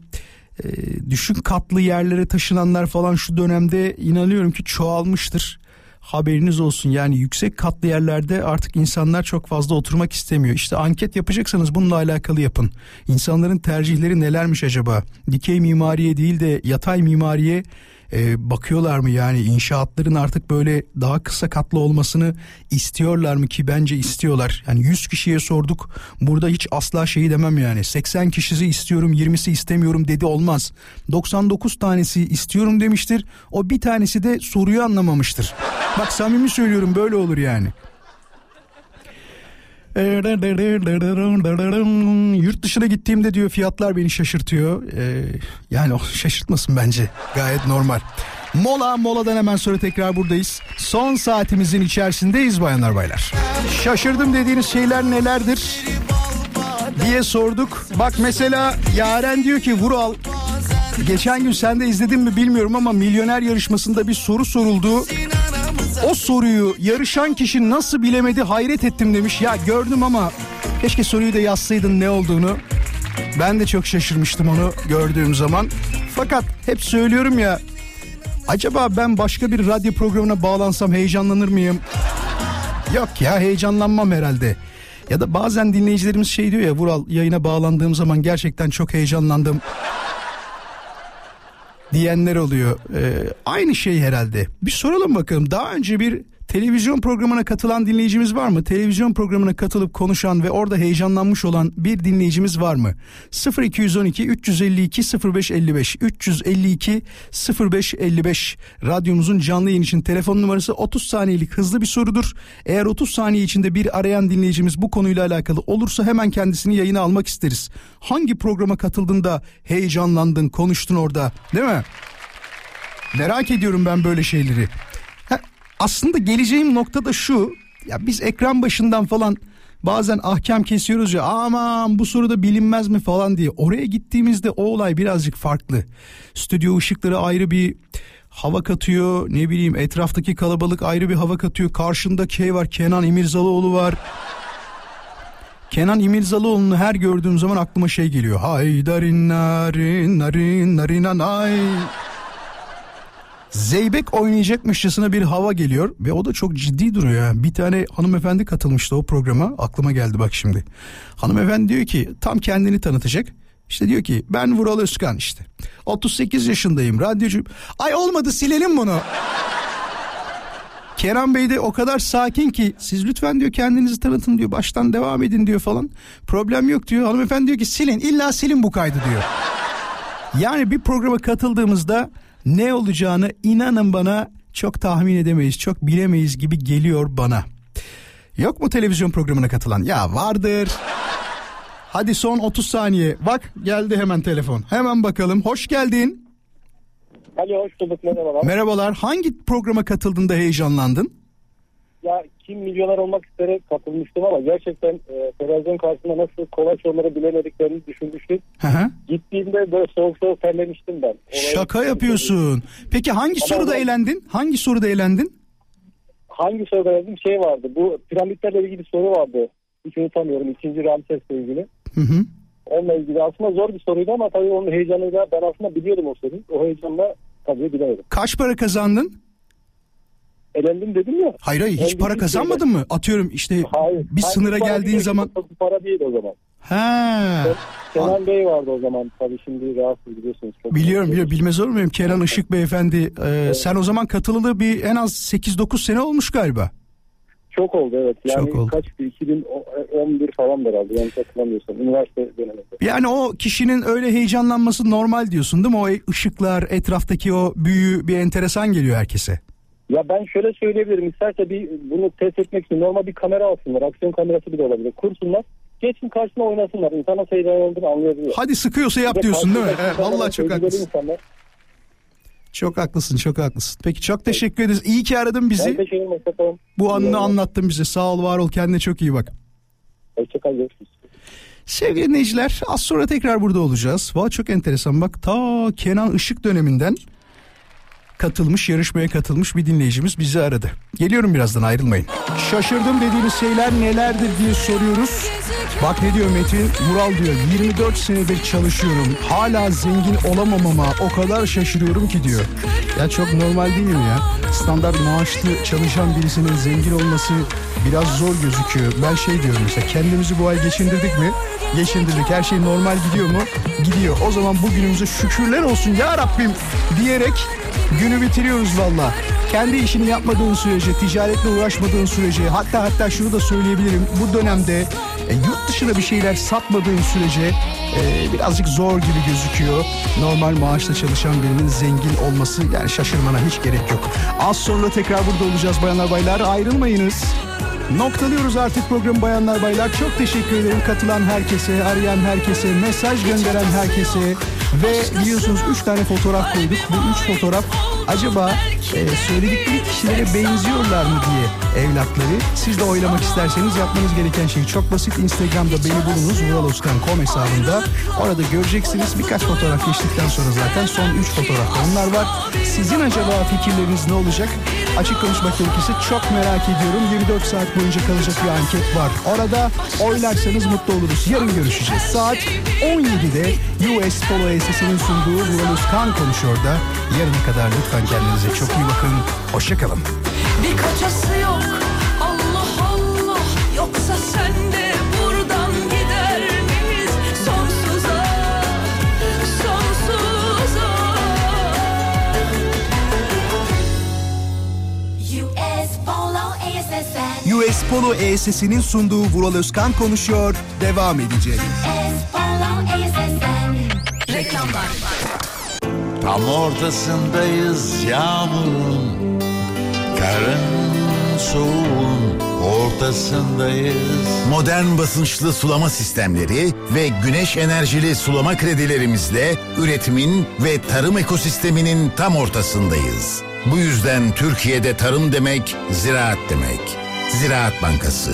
düşük katlı yerlere taşınanlar falan şu dönemde inanıyorum ki çoğalmıştır. Haberiniz olsun yani yüksek katlı yerlerde artık insanlar çok fazla oturmak istemiyor. İşte anket yapacaksanız bununla alakalı yapın. İnsanların tercihleri nelermiş acaba? Dikey mimariye değil de yatay mimariye e, bakıyorlar mı yani inşaatların artık böyle daha kısa katlı olmasını istiyorlar mı ki bence istiyorlar. Yani 100 kişiye sorduk burada hiç asla şeyi demem yani 80 kişisi istiyorum 20'si istemiyorum dedi olmaz. 99 tanesi istiyorum demiştir o bir tanesi de soruyu anlamamıştır. Bak samimi söylüyorum böyle olur yani. Yurt dışına gittiğimde diyor fiyatlar beni şaşırtıyor. Ee, yani o şaşırtmasın bence. Gayet normal. Mola moladan hemen sonra tekrar buradayız. Son saatimizin içerisindeyiz bayanlar baylar. Şaşırdım dediğiniz şeyler nelerdir? diye sorduk. Bak mesela Yaren diyor ki Vural geçen gün sen de izledin mi bilmiyorum ama milyoner yarışmasında bir soru soruldu. O soruyu yarışan kişi nasıl bilemedi hayret ettim demiş. Ya gördüm ama keşke soruyu da yazsaydın ne olduğunu. Ben de çok şaşırmıştım onu gördüğüm zaman. Fakat hep söylüyorum ya acaba ben başka bir radyo programına bağlansam heyecanlanır mıyım? Yok ya heyecanlanmam herhalde. Ya da bazen dinleyicilerimiz şey diyor ya Vural yayına bağlandığım zaman gerçekten çok heyecanlandım diyenler oluyor. Ee, aynı şey herhalde. Bir soralım bakalım daha önce bir Televizyon programına katılan dinleyicimiz var mı? Televizyon programına katılıp konuşan ve orada heyecanlanmış olan bir dinleyicimiz var mı? 0212 352 0555 352 0555 radyomuzun canlı yayın için telefon numarası 30 saniyelik hızlı bir sorudur. Eğer 30 saniye içinde bir arayan dinleyicimiz bu konuyla alakalı olursa hemen kendisini yayına almak isteriz. Hangi programa katıldığında heyecanlandın, konuştun orada değil mi? Merak ediyorum ben böyle şeyleri. Aslında geleceğim nokta da şu. Ya biz ekran başından falan bazen ahkam kesiyoruz ya aman bu soruda bilinmez mi falan diye. Oraya gittiğimizde o olay birazcık farklı. Stüdyo ışıkları ayrı bir hava katıyor. Ne bileyim etraftaki kalabalık ayrı bir hava katıyor. Karşında şey var Kenan İmirzalıoğlu var. Kenan İmirzalıoğlu'nu her gördüğüm zaman aklıma şey geliyor. Haydarin narin narin narinanay. Zeybek oynayacakmışçasına bir hava geliyor ve o da çok ciddi duruyor. ya. Bir tane hanımefendi katılmıştı o programa aklıma geldi bak şimdi. Hanımefendi diyor ki tam kendini tanıtacak. İşte diyor ki ben Vural Özkan işte. 38 yaşındayım radyocu. Ay olmadı silelim bunu. [laughs] Kenan Bey de o kadar sakin ki siz lütfen diyor kendinizi tanıtın diyor baştan devam edin diyor falan. Problem yok diyor. Hanımefendi diyor ki silin illa silin bu kaydı diyor. Yani bir programa katıldığımızda ne olacağını inanın bana çok tahmin edemeyiz, çok bilemeyiz gibi geliyor bana. Yok mu televizyon programına katılan? Ya vardır. Hadi son 30 saniye. Bak geldi hemen telefon. Hemen bakalım. Hoş geldin. Alo hoş bulduk merhabalar. Merhabalar. Hangi programa katıldığında heyecanlandın? ya kim milyoner olmak istere katılmıştım ama gerçekten e, televizyon karşısında nasıl kolay soruları bilemediklerini düşünmüştüm. Hı hı. Gittiğimde böyle soğuk soğuk terlemiştim ben. Olay- Şaka yapıyorsun. Peki hangi Ama soruda ben- eğlendin? Hangi soruda eğlendin? Hangi soruda yazdım şey vardı. Bu piramitlerle ilgili soru vardı. Hiç unutamıyorum. İkinci Ramses'le ilgili. Hı hı. Onunla ilgili aslında zor bir soruydu ama tabii onun heyecanıyla ben aslında biliyordum o soruyu. O heyecanla tabii bilemedim. Kaç para kazandın? Elendim dedim ya. Hayır hayır hiç para kazanmadın mı? Atıyorum işte Hayır. bir Hayır, sınıra geldiğin zaman. Para değil o zaman. Ha. Kenan Bey vardı o zaman. Tabii şimdi rahatsız biliyorsunuz. Çok Biliyorum biliyorum bilmez olur muyum? Kenan Işık beyefendi. Ee, Sen o zaman katılılı bir en az 8-9 sene olmuş galiba. Çok oldu evet. Yani Çok oldu. kaçtı? 2011 falan herhalde yanlış hatırlamıyorsam. Üniversite döneminde. Yani o kişinin öyle heyecanlanması normal diyorsun değil mi? O ışıklar, etraftaki o büyü bir enteresan geliyor herkese. Ya ben şöyle söyleyebilirim. İsterse bir bunu test etmek için normal bir kamera alsınlar. Aksiyon kamerası bile olabilir. Kursunlar. Geçin karşısına oynasınlar. İnsan nasıl heyecanlandığını anlayabiliyor. Hadi sıkıyorsa yap diyorsun değil mi? Evet, vallahi çok haklısın. insanlar. Çok haklısın, çok haklısın. Peki çok teşekkür ederiz. İyi ki aradın Ben bizi. teşekkür ederim. Bu anını anlattın bize. Sağ ol, var ol. Kendine çok iyi bak. Hoşçakal. Görüşürüz. Sevgili dinleyiciler az sonra tekrar burada olacağız. Valla çok enteresan bak ta Kenan Işık döneminden katılmış yarışmaya katılmış bir dinleyicimiz bizi aradı. Geliyorum birazdan ayrılmayın. Şaşırdım dediğiniz şeyler nelerdir diye soruyoruz. Bak ne diyor Metin? Mural diyor 24 senedir çalışıyorum. Hala zengin olamamama o kadar şaşırıyorum ki diyor. Ya çok normal değil mi ya? Standart maaşlı çalışan birisinin zengin olması biraz zor gözüküyor. Ben şey diyorum mesela kendimizi bu ay geçindirdik mi? Geçindirdik. Her şey normal gidiyor mu? Gidiyor. O zaman bugünümüze şükürler olsun ya Rabbim diyerek günü bitiriyoruz valla. Kendi işini yapmadığın sürece, ticaretle uğraşmadığın sürece, hatta hatta şunu da söyleyebilirim. Bu dönemde e, yurt dışına bir şeyler satmadığın sürece e, birazcık zor gibi gözüküyor. Normal maaşla çalışan birinin zengin olması yani şaşırmana hiç gerek yok. Az sonra tekrar burada olacağız bayanlar baylar. Ayrılmayınız. Noktalıyoruz artık programı bayanlar baylar. Çok teşekkür ederim katılan herkese, arayan herkese, mesaj gönderen herkese ve biliyorsunuz 3 tane fotoğraf koyduk. Bu 3 fotoğraf acaba e, söyledikleri kişilere benziyorlar mı diye evlatları. Siz de oylamak isterseniz yapmanız gereken şey çok basit. Instagram'da beni bulunuz vuraloskan.com hesabında. Orada göreceksiniz birkaç fotoğraf geçtikten sonra zaten son 3 fotoğrafta onlar var. Sizin acaba fikirleriniz ne olacak? Açık konuşmak gerekirse çok merak ediyorum. 24 saat boyunca kalacak bir anket var. Orada oylarsanız mutlu oluruz. Yarın görüşeceğiz. Saat 17'de US Polo SS'nin sunduğu Vural Özkan konuşuyor da. Yarına kadar lütfen kendinize çok iyi bakın. Hoşçakalın. Bir kaçası yok US Polo ESS'inin sunduğu Vural Özkan konuşuyor devam edecek. Reklamlar. Tam ortasındayız yağmurun Karın soğuğun ortasındayız Modern basınçlı sulama sistemleri ve güneş enerjili sulama kredilerimizle üretimin ve tarım ekosisteminin tam ortasındayız. Bu yüzden Türkiye'de tarım demek ziraat demek. Ziraat Bankası.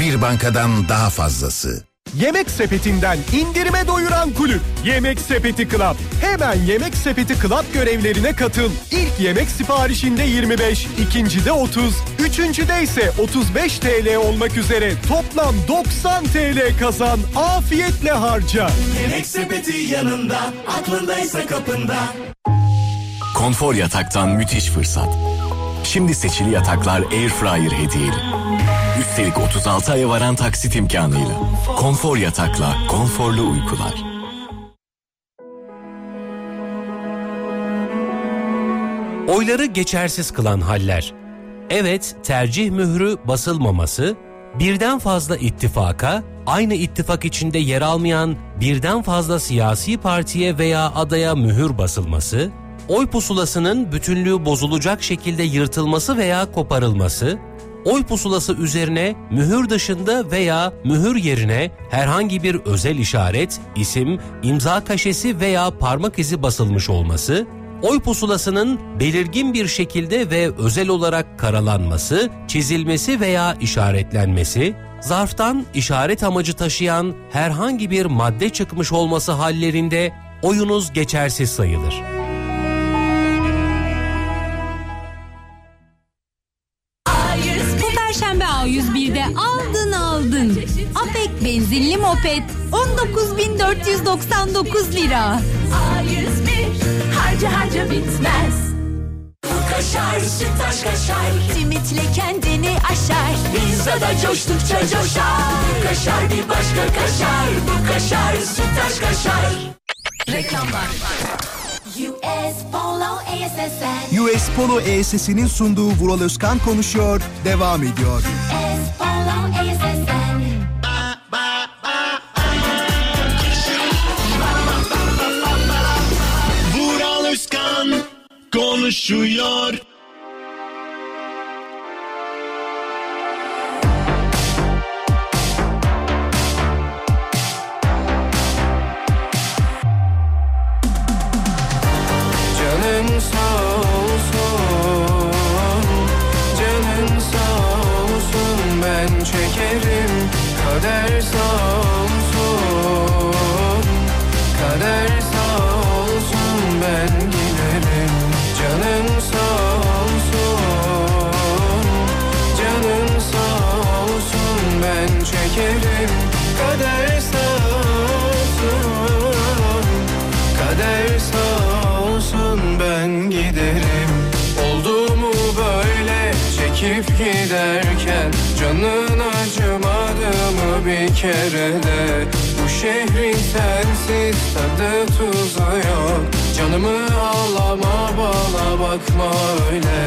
Bir bankadan daha fazlası. Yemek sepetinden indirime doyuran kulüp. Yemek Sepeti Club. Hemen Yemek Sepeti Club görevlerine katıl. İlk yemek siparişinde 25, ikincide 30, üçüncüde ise 35 TL olmak üzere toplam 90 TL kazan. Afiyetle harca. Yemek sepeti yanında, aklındaysa kapında. Konfor yataktan müthiş fırsat. Şimdi seçili yataklar Airfryer hediyeli. Üstelik 36 aya varan taksit imkanıyla. Konfor yatakla konforlu uykular. Oyları geçersiz kılan haller. Evet, tercih mührü basılmaması, birden fazla ittifaka, aynı ittifak içinde yer almayan birden fazla siyasi partiye veya adaya mühür basılması, oy pusulasının bütünlüğü bozulacak şekilde yırtılması veya koparılması, oy pusulası üzerine mühür dışında veya mühür yerine herhangi bir özel işaret, isim, imza kaşesi veya parmak izi basılmış olması, oy pusulasının belirgin bir şekilde ve özel olarak karalanması, çizilmesi veya işaretlenmesi, zarftan işaret amacı taşıyan herhangi bir madde çıkmış olması hallerinde oyunuz geçersiz sayılır. Benzinli moped 19.499 lira. A101 harca harca bitmez. Bu kaşar sütaş kaşar. Limitle kendini aşar. Pizzada coştukça coşar. Bu kaşar bir başka kaşar. Bu kaşar sütaş kaşar. Reklamlar. US Polo ASSN. US Polo ESS'inin sunduğu Vural Özkan konuşuyor devam ediyor. US Polo ASSN. Konuşuyor. Giderken Canın acımadı mı bir kere de? Bu şehrin sensiz tadı tuzu yok. Canımı ağlama bana bakma öyle.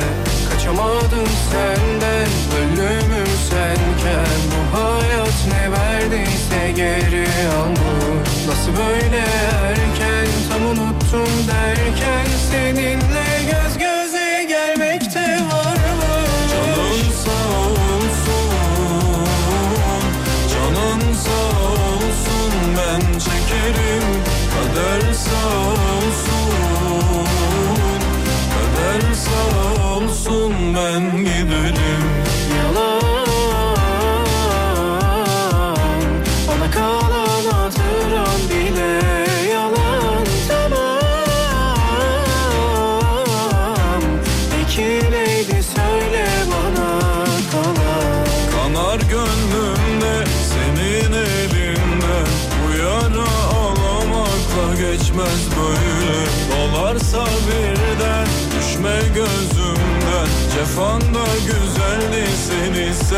Kaçamadım senden ölümüm senken. Bu hayat ne verdiyse geri almış Nasıl böyle erken tam unuttum derken Seninle sağ olsun Kader sağ olsun ben giderim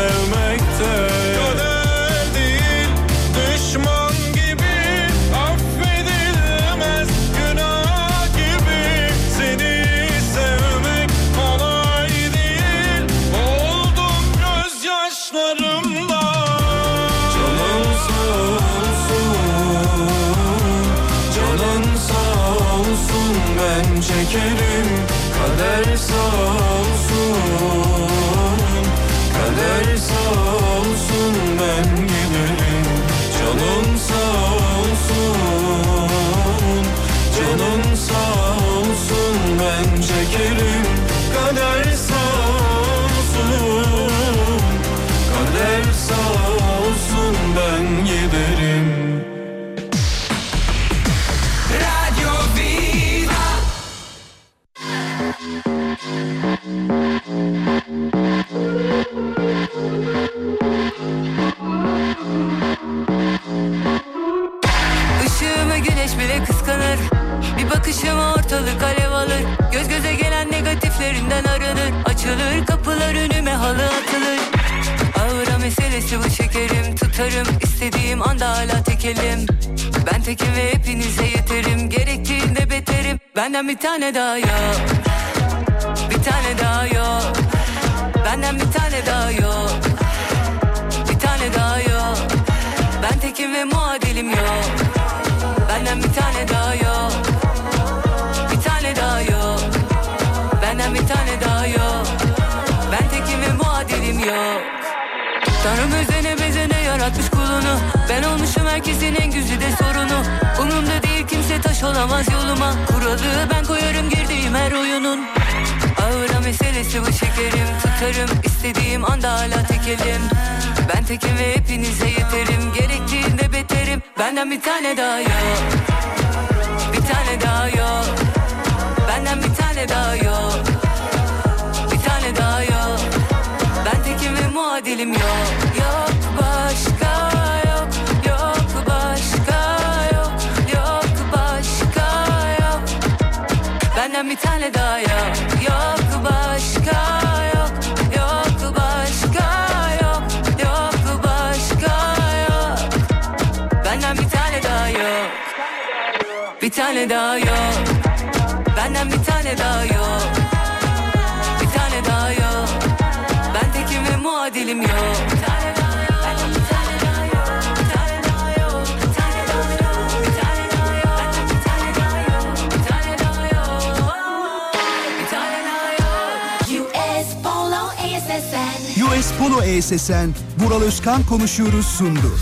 seni sevmekte. Kader negatiflerinden aranır Açılır kapılar önüme halı atılır. Ağıra meselesi bu şekerim Tutarım. İstediğim anda hala tekelim. Ben tekim ve hepinize yeterim. Gerektiğinde beterim. Benden bir tane daha yok. Bir tane daha yok. Benden bir tane daha yok. Bir tane daha yok. Ben tekim ve muadilim yok. Benden bir tane daha yok bir tane daha yok. Ben tekim ve muadilim yok. Tanrım özene bezene yaratmış kulunu. Ben olmuşum herkesin en güzide sorunu. Umurumda değil kimse taş olamaz yoluma. Kuralı ben koyarım girdiğim her oyunun. Ağıra meselesi bu şekerim. Tutarım istediğim anda hala tekelim. Ben tekim ve hepinize yeterim. Gerektiğinde beterim. Benden bir tane daha yok. Bir tane daha yok. Benden bir tane daha yok Daha yok. Ben tekim ve muadilim yok. Yok başka yok. Yok başka yok. Yok başka yok. Benden bir tane daha yok. Yok başka yok. Yok başka yok. Yok başka yok. Benden bir tane daha yok. Bir tane daha yok. Benden bir tane daha yok daha yok. US Polo ASSN US Polo ESSN, Vural Özkan konuşuyoruz sundu.